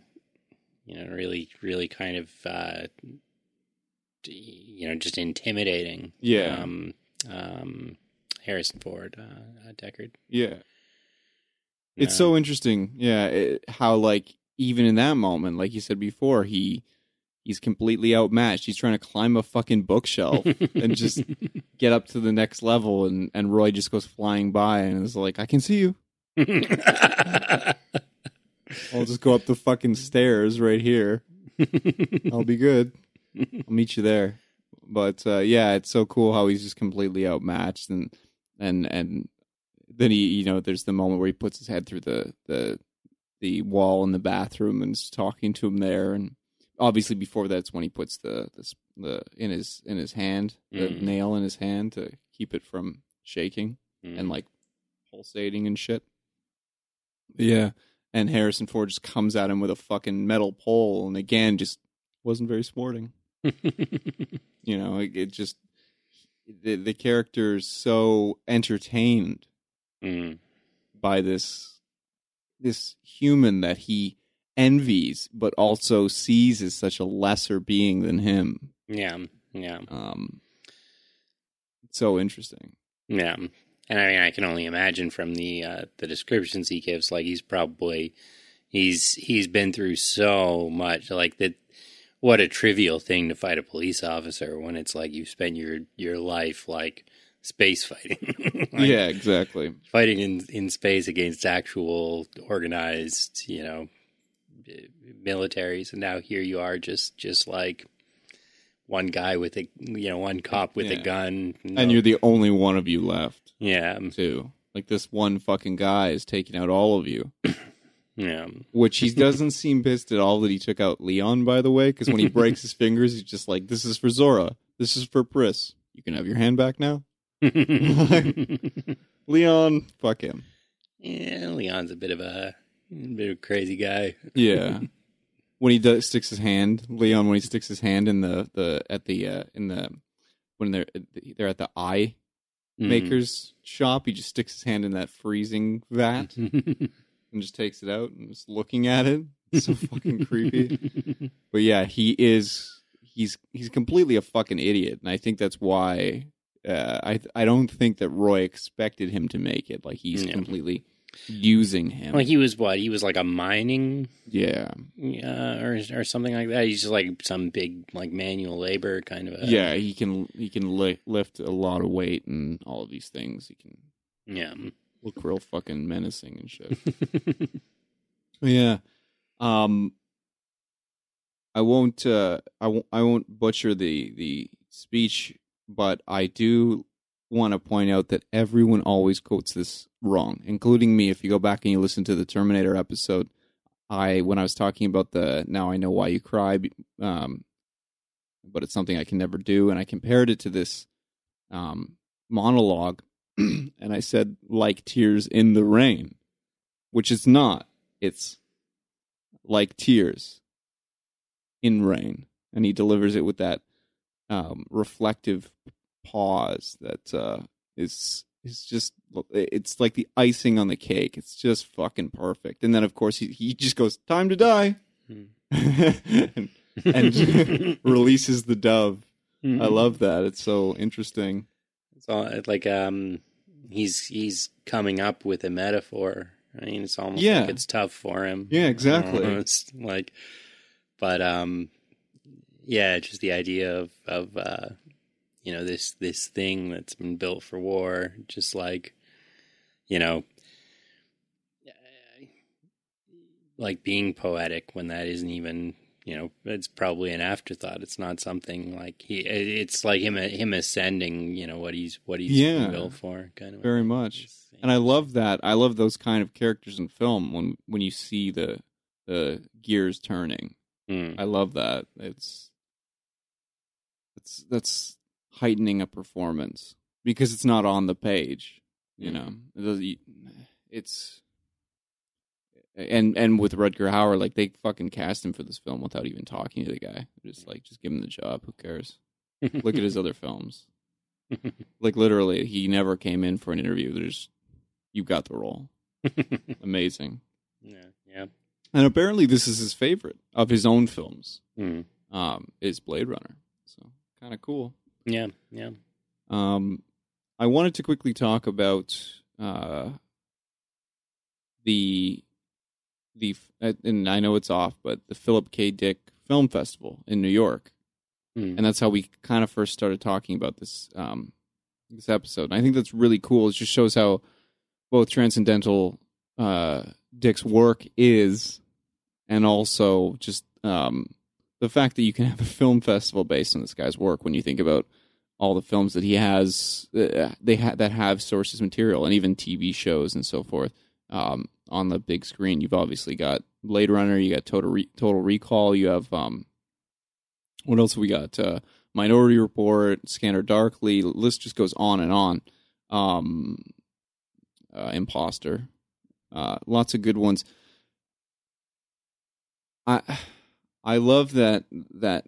Speaker 2: you know, really really kind of uh, you know, just intimidating.
Speaker 1: Yeah.
Speaker 2: Um, um, Harrison Ford, uh, uh, Deckard.
Speaker 1: yeah. It's so interesting, yeah, it, how like even in that moment, like you said before, he he's completely outmatched. He's trying to climb a fucking bookshelf and just get up to the next level, and and Roy just goes flying by and is like, "I can see you. I'll just go up the fucking stairs right here. I'll be good. I'll meet you there." But uh, yeah, it's so cool how he's just completely outmatched, and and and then he, you know, there's the moment where he puts his head through the the the wall in the bathroom and is talking to him there, and obviously before that's when he puts the the, the in his in his hand, the
Speaker 2: Mhm.
Speaker 1: nail in his hand to keep it from shaking
Speaker 2: Mm.
Speaker 1: and like pulsating and shit. Yeah, and Harrison Ford just comes at him with a fucking metal pole, and again, just wasn't very sporting. You know, it, it just the the character's so entertained
Speaker 2: Mm.
Speaker 1: by this this human that he envies but also sees as such a lesser being than him
Speaker 2: Yeah, yeah,
Speaker 1: um so interesting
Speaker 2: yeah. And I mean, I can only imagine from the uh, the descriptions he gives, like he's probably he's he's been through so much, like that. What a trivial thing to fight a police officer when it's like you've spent your your life like space fighting. Like,
Speaker 1: yeah exactly
Speaker 2: fighting in in space against actual organized, you know, militaries, and now here you are, just just like one guy with a you know one cop with a
Speaker 1: Yeah.
Speaker 2: gun,
Speaker 1: and you're the only one of you left
Speaker 2: yeah
Speaker 1: too like this one fucking guy is taking out all of you
Speaker 2: yeah
Speaker 1: which he doesn't seem pissed at all that he took out Leon, by the way, because when he breaks his fingers, he's just like, "This is for Zhora. This is for Pris. You can have your hand back now." Leon, fuck him.
Speaker 2: yeah. Leon's a bit of a, a bit of a crazy guy.
Speaker 1: Yeah. when he does sticks his hand, Leon, when he sticks his hand in the the at the uh, in the when they're they're at the eye
Speaker 2: Mm-hmm.
Speaker 1: maker's shop, he just sticks his hand in that freezing vat and just takes it out and is looking at it. It's so fucking creepy. But yeah, he is he's he's completely a fucking idiot, and I think that's why uh, I I don't think that Roy expected him to make it. Like he's
Speaker 2: Yeah.
Speaker 1: completely using him.
Speaker 2: Like he was what? He was like a mining
Speaker 1: yeah,
Speaker 2: uh, or or something like that. He's just like some big like manual labor kind of. A,
Speaker 1: yeah, he can he can li- lift a lot of weight and all of these things. He can
Speaker 2: yeah.
Speaker 1: look real fucking menacing and shit. yeah, um, I won't uh, I won't I won't butcher the the speech, but I do want to point out that everyone always quotes this wrong, including me. If you go back and you listen to the Terminator episode, I when I was talking about the now I know why you cry, um, but it's something I can never do, and I compared it to this um, monologue, and I said like tears in the rain, which it's not. It's like tears in rain, and he delivers it with that um, reflective pause that uh, is is just it's like the icing on the cake. It's just fucking perfect. And then of course he he just goes time to die, and, and releases the dove. I love that. It's so interesting.
Speaker 2: It's all it's like um, he's he's coming up with a metaphor. I mean, it's almost
Speaker 1: Yeah.
Speaker 2: like it's tough for him.
Speaker 1: Yeah, exactly.
Speaker 2: It's like, but um, yeah, just the idea of of uh, you know this this thing that's been built for war, just like you know, like being poetic when that isn't even you know it's probably an afterthought. It's not something like he. It's like him him ascending. You know what he's what he's
Speaker 1: Yeah.
Speaker 2: built for, kind of
Speaker 1: Very much. And I love that. I love those kind of characters in film when when you see the the gears turning.
Speaker 2: Mm.
Speaker 1: I love that. It's it's that's heightening a performance because it's not on the page. You know, it's and and with Rutger Hauer, like they fucking cast him for this film without even talking to the guy. Just like just give him the job. Who cares? Look at his other films. Like literally, he never came in for an interview. There's you got the role. Amazing.
Speaker 2: yeah, yeah.
Speaker 1: And apparently, this is his favorite of his own films.
Speaker 2: Mm.
Speaker 1: Um, is Blade Runner. So kind of cool.
Speaker 2: Yeah, yeah.
Speaker 1: Um, I wanted to quickly talk about uh, the the uh, and I know it's off, but the Philip K. Dick Film Festival in New York,
Speaker 2: Mm.
Speaker 1: and that's how we kind of first started talking about this um, this episode. And I think that's really cool. It just shows how both transcendental uh, Dick's work is, and also just um, the fact that you can have a film festival based on this guy's work. When you think about all the films that he has, uh, they ha- that have sources material, and even TV shows and so forth um, on the big screen. You've obviously got Blade Runner, you got Total Re- Total Recall, you have um, what else have we got? Uh, Minority Report, Scanner Darkly. List just goes on and on. Um, uh, Imposter, uh, lots of good ones. I I love that that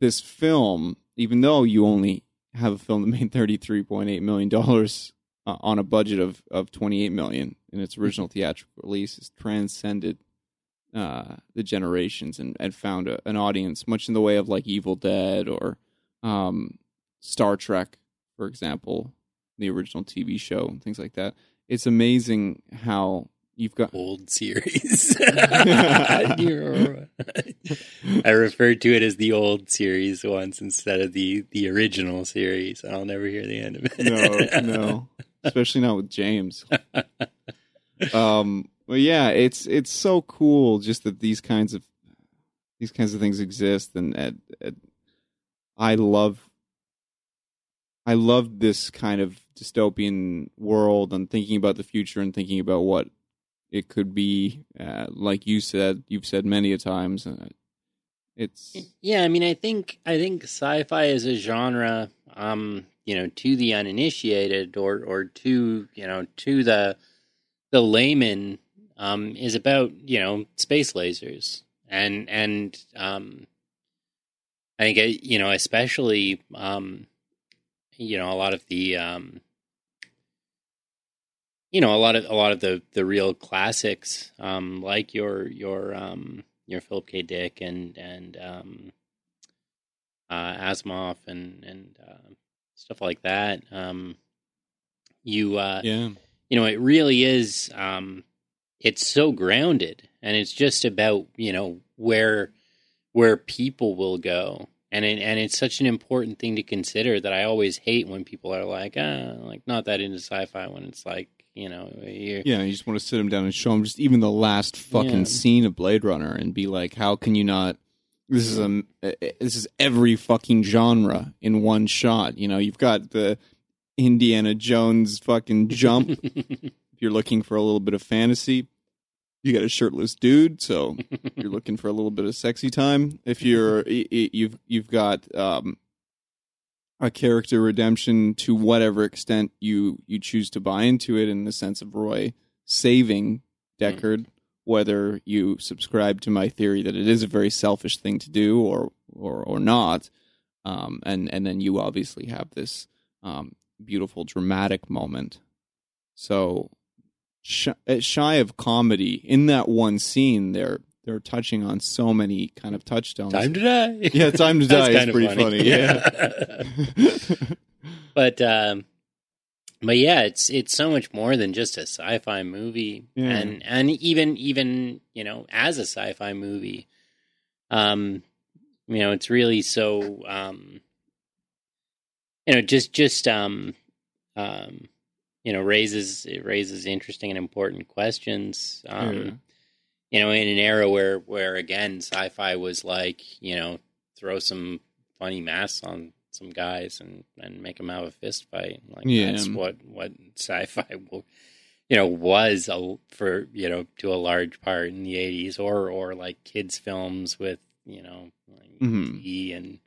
Speaker 1: this film, even though you only have a film that made thirty three point eight million dollars uh, on a budget of of twenty eight million in its original theatrical release has transcended uh, the generations and, and found a, an audience much in the way of like Evil Dead or um, Star Trek, for example, the original TV show and things like that. It's amazing how you've got
Speaker 2: old series. I referred to it as the old series once instead of the the original series. I'll never hear the end of it.
Speaker 1: no, no, especially not with James. Um, well, yeah, it's it's so cool just that these kinds of these kinds of things exist, and, and, and I love I love this kind of dystopian world and thinking about the future and thinking about what it could be. Uh, like you said, you've said many a times. Uh, it's
Speaker 2: yeah. I mean, I think I think sci-fi is a genre. Um, you know, to the uninitiated or or to you know to the the layman um, is about you know space lasers and and um, I think uh, you know especially um, you know a lot of the um, you know a lot of a lot of the the real classics um, like your your um, your Philip K. Dick and and um, uh, Asimov and and uh, stuff like that. Um, you uh,
Speaker 1: yeah,
Speaker 2: you know, it really is. Um, it's so grounded, and it's just about you know where where people will go, and it, and it's such an important thing to consider that I always hate when people are like, ah, like not that into sci-fi when it's like you know, you're,
Speaker 1: yeah, you just want to sit them down and show them just even the last fucking
Speaker 2: Yeah.
Speaker 1: scene of Blade Runner and be like, how can you not? This is a this is every fucking genre in one shot. You know, you've got the Indiana Jones fucking jump. if you're looking for a little bit of fantasy, you got a shirtless dude. So you're looking for a little bit of sexy time. If you're you've you've got um, a character redemption to whatever extent you you choose to buy into it, in the sense of Roy saving Deckard, whether you subscribe to my theory that it is a very selfish thing to do or or or not, um, and and then you obviously have this um, beautiful dramatic moment. So sh- uh, shy of comedy in that one scene, they're they're touching on so many kind of touchstones.
Speaker 2: time to die.
Speaker 1: yeah, time to die is pretty funny. Yeah.
Speaker 2: but um but yeah it's it's so much more than just a sci-fi movie
Speaker 1: Yeah.
Speaker 2: and and even even you know as a sci-fi movie um you know it's really so um you know just just um um you know raises it raises interesting and important questions um
Speaker 1: Yeah.
Speaker 2: You know in an era where where again sci-fi was like you know throw some funny masks on some guys and and make them have a fist fight. Like
Speaker 1: Yeah.
Speaker 2: that's what what sci-fi will you know was a, for you know to a large part in the 80s or or like kids films with you know like
Speaker 1: Mhm.
Speaker 2: E and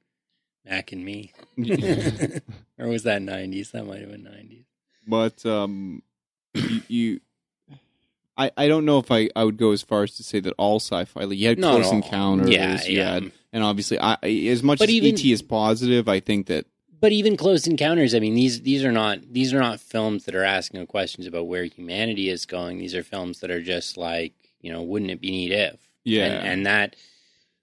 Speaker 2: Mac and me. Or was that 90s that might have been 90s
Speaker 1: but um, you, you I, I don't know if I, I would go as far as to say that all sci-fi like you had
Speaker 2: No,
Speaker 1: close encounters
Speaker 2: Yeah,
Speaker 1: you
Speaker 2: yeah.
Speaker 1: had- and obviously I as much
Speaker 2: But
Speaker 1: as
Speaker 2: even-
Speaker 1: ET is positive I think that
Speaker 2: but even close encounters i mean these these are not these are not films that are asking questions about where humanity is going these are films that are just like you know wouldn't it be neat if
Speaker 1: yeah
Speaker 2: and, and that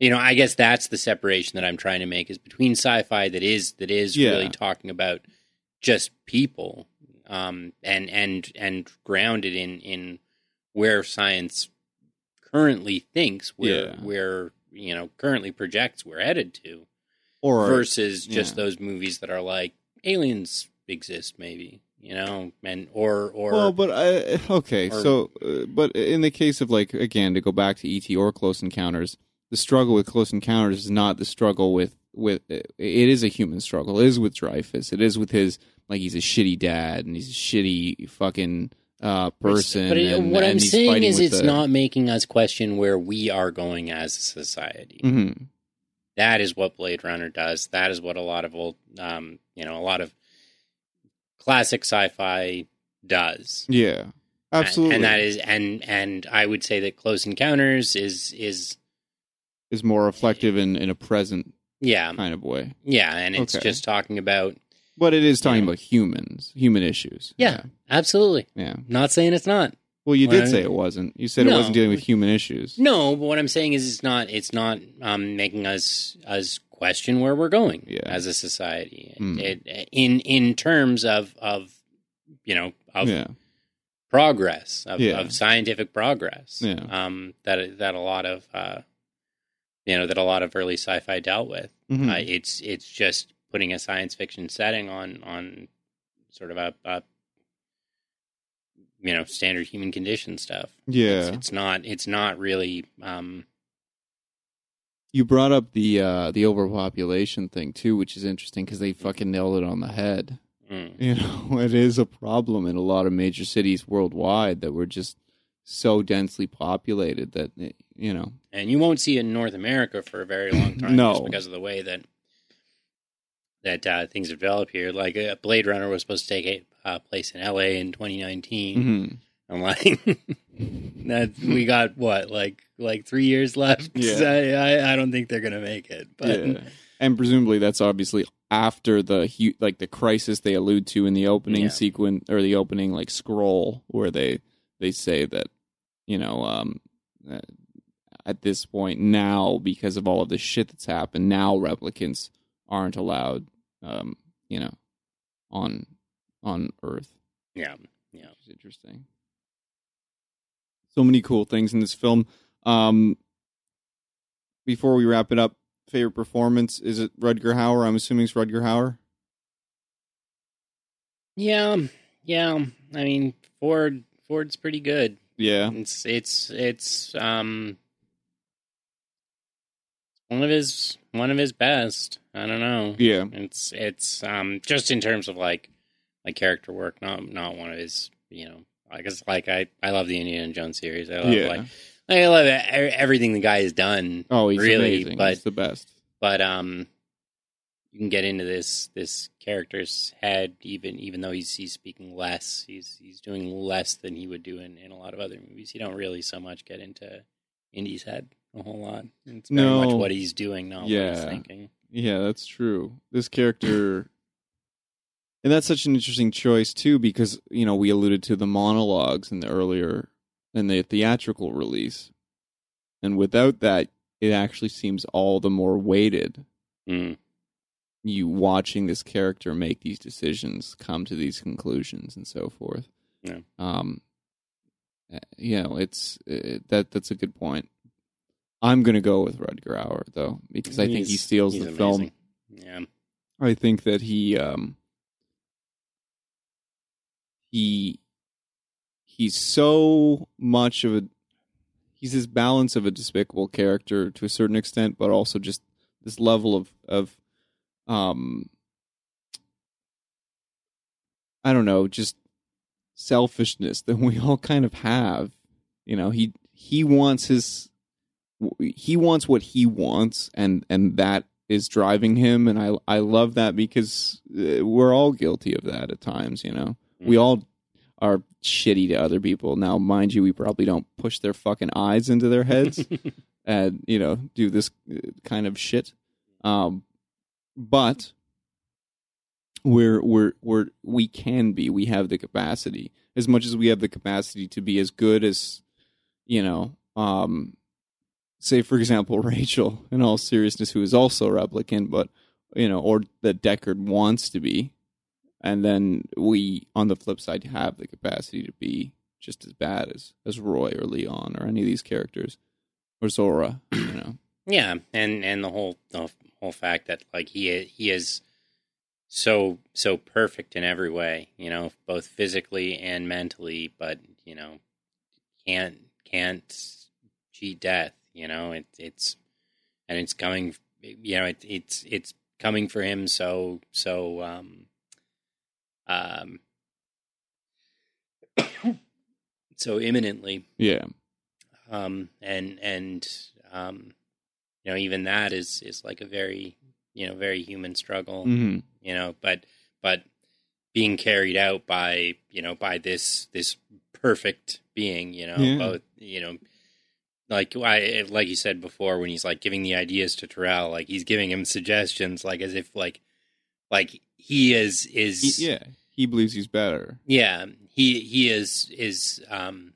Speaker 2: you know i guess that's the separation that i'm trying to make is between sci-fi that is that is
Speaker 1: Yeah.
Speaker 2: really talking about just people um and and and grounded in in where science currently thinks where
Speaker 1: Yeah.
Speaker 2: where you know currently projects we're headed to
Speaker 1: or
Speaker 2: versus just
Speaker 1: yeah.
Speaker 2: those movies that are like aliens exist maybe you know and or or
Speaker 1: well but I, okay
Speaker 2: or-
Speaker 1: so uh, but in the case of like again to go back to ET or Close Encounters the struggle with Close Encounters is not the struggle with with it is a human struggle it is with Dreyfuss it is with his like he's a shitty dad and he's a shitty fucking uh person
Speaker 2: but it,
Speaker 1: and,
Speaker 2: what
Speaker 1: and
Speaker 2: i'm saying is it's
Speaker 1: the-
Speaker 2: not making us question where we are going as a society
Speaker 1: Mhm.
Speaker 2: That is what Blade Runner does. That is what a lot of old, um, you know, a lot of classic sci-fi does.
Speaker 1: yeah absolutely
Speaker 2: And, and that is, and and I would say that Close Encounters is is
Speaker 1: is more reflective in in a present
Speaker 2: yeah
Speaker 1: kind of way
Speaker 2: yeah, and it's
Speaker 1: Okay.
Speaker 2: just talking about
Speaker 1: But it is talking about humans, human issues.
Speaker 2: Yeah. absolutely.
Speaker 1: Yeah.
Speaker 2: Not saying it's not.
Speaker 1: Well, you did say it wasn't. You said it
Speaker 2: No.
Speaker 1: wasn't dealing with human issues.
Speaker 2: No, but what I'm saying is it's not it's not um, making us us question where we're going
Speaker 1: Yeah.
Speaker 2: as a society.
Speaker 1: Mm.
Speaker 2: It, in in terms of of you know of
Speaker 1: Yeah.
Speaker 2: progress of,
Speaker 1: Yeah.
Speaker 2: of scientific progress.
Speaker 1: Yeah.
Speaker 2: Um, that that a lot of uh, you know that a lot of early sci-fi dealt with.
Speaker 1: Mhm.
Speaker 2: Uh, it's it's just putting a science fiction setting on on sort of a, a you know standard human condition stuff.
Speaker 1: yeah.
Speaker 2: It's, it's not it's not really um,
Speaker 1: You brought up the uh, the overpopulation thing too, which is interesting because they fucking nailed it on the head.
Speaker 2: mm,
Speaker 1: You know, it is a problem in a lot of major cities worldwide that we're just so densely populated that eh, you know.
Speaker 2: and you won't see it in North America for a very long time,
Speaker 1: No.
Speaker 2: just because of the way that that uh, things develop here. Like uh, Blade Runner was supposed to take uh, place in L.A. in 2019.
Speaker 1: Mhm.
Speaker 2: I'm like, that we got what, like like three years left.
Speaker 1: Yeah.
Speaker 2: I, I I don't think they're gonna make it. But
Speaker 1: Yeah. And presumably that's obviously after the hu- like the crisis they allude to in the opening
Speaker 2: Yeah.
Speaker 1: sequence or the opening like scroll where they they say that you know um at this point now because of all of the shit that's happened now replicants aren't allowed um you know on on earth
Speaker 2: yeah, yeah.
Speaker 1: which is interesting so many cool things in this film um before we wrap it up favorite performance is it Rutger Hauer I'm assuming it's Rutger Hauer
Speaker 2: Yeah, yeah. I mean, Ford Ford's pretty good.
Speaker 1: yeah
Speaker 2: It's it's it's um one of his one of his best. I don't know.
Speaker 1: yeah
Speaker 2: It's it's um just in terms of like like character work, not not one of his you know. I guess like I I love the Indiana Jones series. I love
Speaker 1: yeah
Speaker 2: like I love everything the guy has done.
Speaker 1: oh he's
Speaker 2: really,
Speaker 1: amazing
Speaker 2: but-
Speaker 1: he's the best
Speaker 2: but um you can get into this this character's head even even though he's he's speaking less he's he's doing less than he would do in, in a lot of other movies you don't really so much get into indy's head a whole lot it's very
Speaker 1: No.
Speaker 2: much what he's doing not what he's
Speaker 1: Yeah.
Speaker 2: thinking
Speaker 1: Yeah, that's true. This character, and that's such an interesting choice too, because you know we alluded to the monologues in the earlier in the theatrical release, and without that, it actually seems all the more weighted.
Speaker 2: mm.
Speaker 1: You watching this character make these decisions, come to these conclusions, and so forth.
Speaker 2: Yeah.
Speaker 1: Um, uh, you know, it's uh, that that's a good point. I'm gonna go with Rutger Hauer though, because I think he steals
Speaker 2: he's
Speaker 1: the film.
Speaker 2: yeah
Speaker 1: I think that he um he he's so much of a he's this balance of a despicable character to a certain extent, but also just this level of of um I don't know, just selfishness that we all kind of have. You know, he he wants his he wants what he wants and and that is driving him and I I love that because uh, we're all guilty of that at times, you know. We
Speaker 2: Mm.
Speaker 1: all are shitty to other people. Now, mind you, we probably don't push their fucking eyes into their heads and, you know, do this uh, kind of shit. Um but we're we're we're we can be. We have the capacity. As much as we have the capacity to be as good as you know, um say for example Rachel in all seriousness who is also a replicant but you know or that Deckard wants to be. And then we on the flip side have the capacity to be just as bad as as Roy or Leon or any of these characters or Zhora you know.
Speaker 2: Yeah, and and the whole the whole fact that like he he is so so perfect in every way, you know, both physically and mentally, but you know, can't can't cheat death, you know. It, it's and it's coming, you know, it, it's it's coming for him so so um um so imminently
Speaker 1: yeah
Speaker 2: um, and and um, you know even that is is like a very you know very human struggle
Speaker 1: hmm
Speaker 2: you know but but being carried out by you know by this this perfect being you know
Speaker 1: Yeah.
Speaker 2: both you know like I like you said before when he's like giving the ideas to Tyrell like he's giving him suggestions like as if like like he is is
Speaker 1: He- yeah, he believes he's better.
Speaker 2: Yeah, he he is is um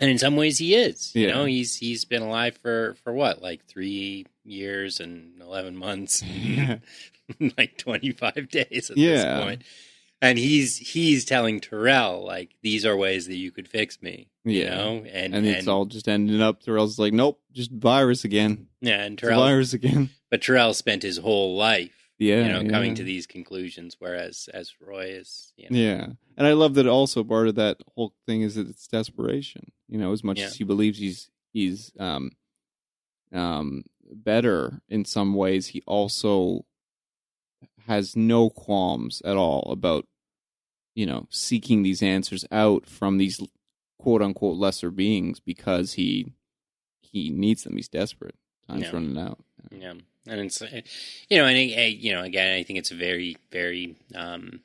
Speaker 2: and in some ways he is. You
Speaker 1: Yeah.
Speaker 2: know, he's he's been alive for for what? Like 3 years and 11 months. like 25 days at
Speaker 1: Yeah.
Speaker 2: this point. And he's he's telling Tyrell like these are ways that you could fix me, you
Speaker 1: Yeah.
Speaker 2: know? And
Speaker 1: and it's all just ending up. Tyrell's like, nope, just virus again.
Speaker 2: yeah, and Tyrell
Speaker 1: virus again.
Speaker 2: but Tyrell spent his whole life,
Speaker 1: Yeah,
Speaker 2: you know, coming to these conclusions whereas as Roy is, you know,
Speaker 1: Yeah, and I love that. Also, part of that whole thing is that it's desperation. You know, as much
Speaker 2: Yeah.
Speaker 1: as he believes he's he's um um better in some ways, he also has no qualms at all about you know seeking these answers out from these quote unquote lesser beings because he he needs them. He's desperate. Time's
Speaker 2: Yeah.
Speaker 1: running out.
Speaker 2: Yeah, and it's uh, you know, and I, I- you know, again, I think it's a very, very, um,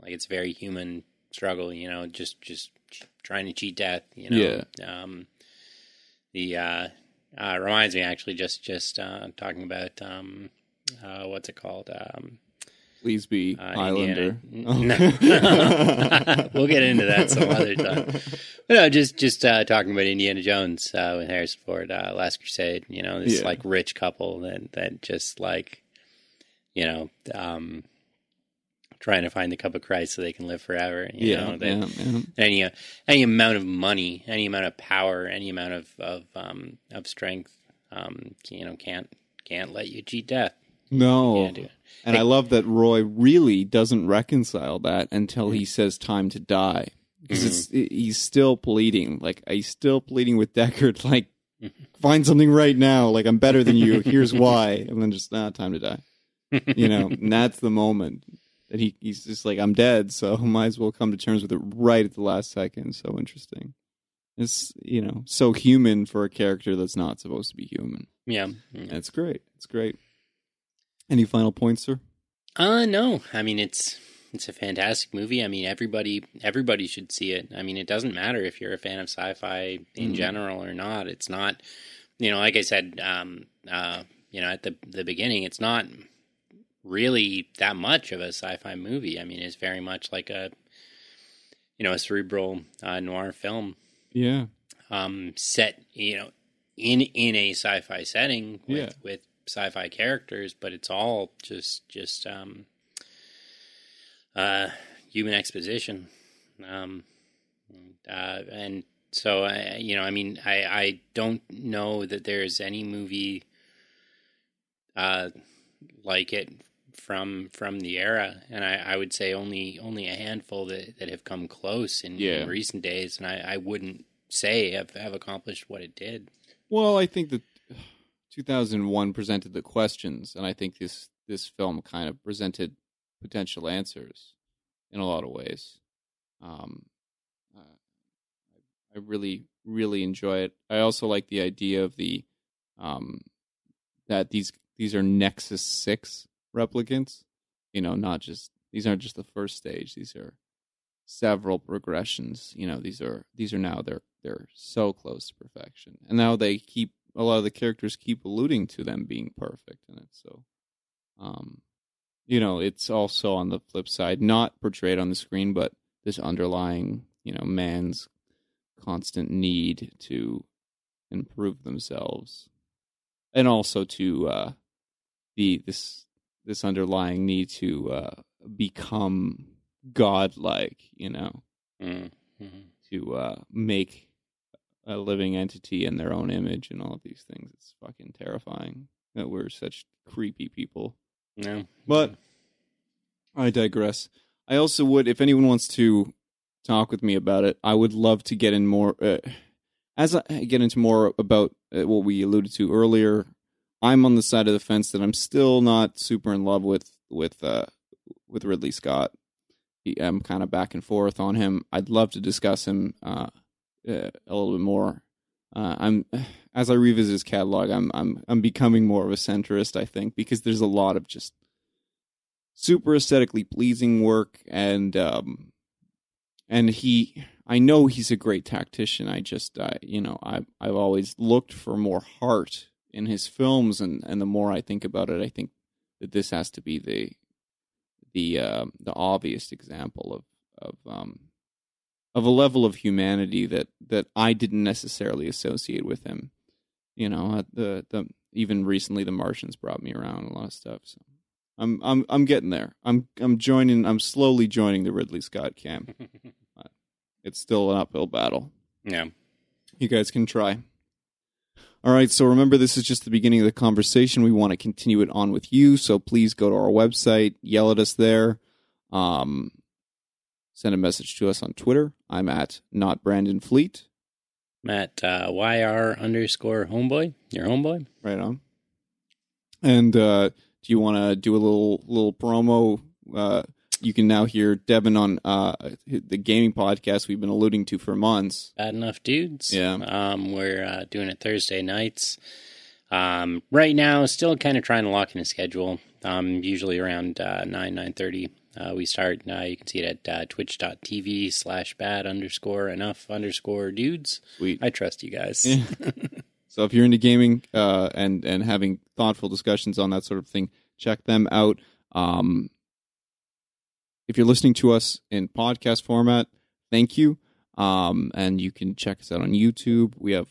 Speaker 2: like it's a very human struggle. You know, just just trying to cheat death. You know, um, the uh, uh, reminds me actually just just uh, talking about um, uh, what's it called? Um,
Speaker 1: Please be
Speaker 2: uh,
Speaker 1: Highlander.
Speaker 2: No. we'll get into that some other time. But no, just just uh, talking about Indiana Jones uh, with Harrison Ford, uh, Last Crusade. You know, this
Speaker 1: Yeah.
Speaker 2: like rich couple that that just like, you know, um, trying to find the cup of Christ so they can live forever. You
Speaker 1: yeah,
Speaker 2: know,
Speaker 1: yeah, yeah.
Speaker 2: any any amount of money, any amount of power, any amount of of um, of strength, um, you know, can't can't let you cheat death.
Speaker 1: No,
Speaker 2: Can't do it.
Speaker 1: And I love that Roy really doesn't reconcile that until he mm-hmm. says time to die. Because it's mm-hmm. he's still pleading. Like he's still pleading with Deckard, like, mm-hmm. find something right now. Like I'm better than you. Here's why. And then just nah, time to die. You know, and that's the moment that he he's just like, I'm dead, so might as well come to terms with it right at the last second. So interesting. It's you know, so human for a character that's not supposed to be human.
Speaker 2: Yeah. yeah.
Speaker 1: It's great. It's great. Any final points, sir?
Speaker 2: Uh no. I mean it's it's a fantastic movie. I mean everybody everybody should see it. I mean it doesn't matter if you're a fan of sci-fi in
Speaker 1: Mhm.
Speaker 2: general or not. It's not you know, like I said um uh you know at the the beginning, it's not really that much of a sci-fi movie. I mean, it's very much like a you know, a cerebral uh, noir film
Speaker 1: Yeah.
Speaker 2: um, set, you know, in in a sci-fi setting with
Speaker 1: Yeah.
Speaker 2: with sci-fi characters, but it's all just just um, uh, human exposition, um, uh, and so I, you know, I mean, I I don't know that there's any movie uh, like it from from the era, and I, I would say only only a handful that, that have come close in,
Speaker 1: Yeah.
Speaker 2: in recent days, and I, I wouldn't say have, have accomplished what it did.
Speaker 1: Well, I think that 2001 presented the questions, and I think this this film kind of presented potential answers in a lot of ways. Um, uh, I really, really enjoy it. I also like the idea of the um, that these these are Nexus Six replicants. You know, not just these aren't just the first stage. These are several progressions. You know, these are these are now they're they're so close to perfection, and now they keep a lot of the characters keep alluding to them being perfect in it. So, um, you know, it's also on the flip side, not portrayed on the screen, but this underlying, you know, man's constant need to improve themselves, and also to uh, the this this underlying need to uh, become godlike. You know,
Speaker 2: Mm. Mhm.
Speaker 1: to uh, make a living entity in their own image and all of these things. It's fucking terrifying that we're such creepy people.
Speaker 2: Yeah.
Speaker 1: But I digress. I also would, if anyone wants to talk with me about it, I would love to get in more. Uh, as I get into more about uh, what we alluded to earlier, I'm on the side of the fence that I'm still not super in love with with uh, with Ridley Scott. He, I'm kind of back and forth on him. I'd love to discuss him uh, uh, a little bit more. Uh, I'm as I revisit his catalog, I'm I'm I'm becoming more of a centrist. I think because there's a lot of just super aesthetically pleasing work, and um, and he, I know he's a great tactician. I just, you know, I I've always looked for more heart in his films, and and the more I think about it, I think that this has to be the the uh, the obvious example of of um, of a level of humanity that that I didn't necessarily associate with him. You know, the the even recently the Martians brought me around a lot of stuff. So I'm I'm I'm getting there. I'm I'm joining. I'm slowly joining the Ridley Scott camp. it's still an uphill battle.
Speaker 2: yeah.
Speaker 1: You guys can try. All right, so remember, this is just the beginning of the conversation. We want to continue it on with you, so please go to our website, yell at us there, um, send a message to us on Twitter. I'm at not Brandon Fleet.
Speaker 2: Matt uh, YR underscore homeboy. Your homeboy.
Speaker 1: Right on. And uh, do you want to do a little little promo? Uh, you can now hear Devin on uh, the gaming podcast we've been alluding to for months.
Speaker 2: Bad enough dudes.
Speaker 1: Yeah.
Speaker 2: Um, we're uh, doing it Thursday nights. Um, right now, still kind of trying to lock in a schedule. Um, usually around uh, nine nine thirty. Uh, we start. Uh, you can see it at uh, twitch.tv slash bad underscore enough underscore dudes.
Speaker 1: Sweet.
Speaker 2: I trust you guys.
Speaker 1: So if you're into gaming uh, and and having thoughtful discussions on that sort of thing, check them out. Um, if you're listening to us in podcast format, thank you. Um, and you can check us out on YouTube. We have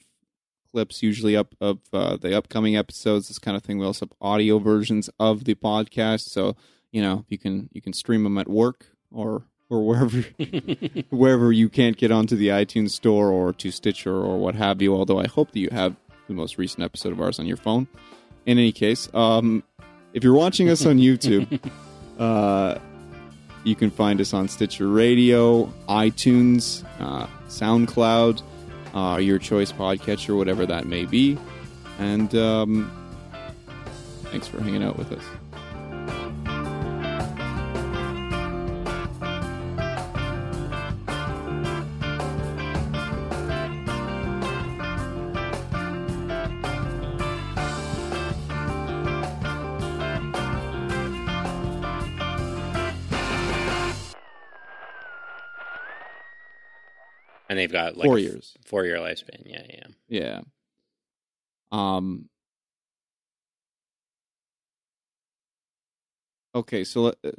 Speaker 1: clips usually up of uh, the upcoming episodes, this kind of thing. We also have audio versions of the podcast, so you know you can you can stream them at work or or wherever wherever you can't get onto the iTunes store or to Stitcher or what have you. Although I hope that you have the most recent episode of ours on your phone. In any case, um, if you're watching us on YouTube, uh, you can find us on Stitcher Radio, iTunes, uh, SoundCloud, uh, your choice podcatcher, whatever that may be. And um, thanks for hanging out with us.
Speaker 2: They've got like
Speaker 1: Four
Speaker 2: a f-
Speaker 1: years.
Speaker 2: Four year lifespan. Yeah, yeah.
Speaker 1: Yeah. Um. Okay, so let, uh,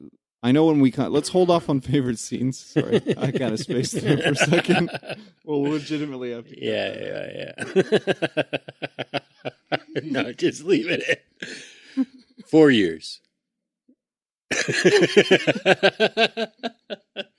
Speaker 1: I know when we con- let's hold off on favorite scenes. Sorry, I kind of spaced there for a second. We'll legitimately have to.
Speaker 2: Yeah, yeah, yeah. no, just leave it in. Four years.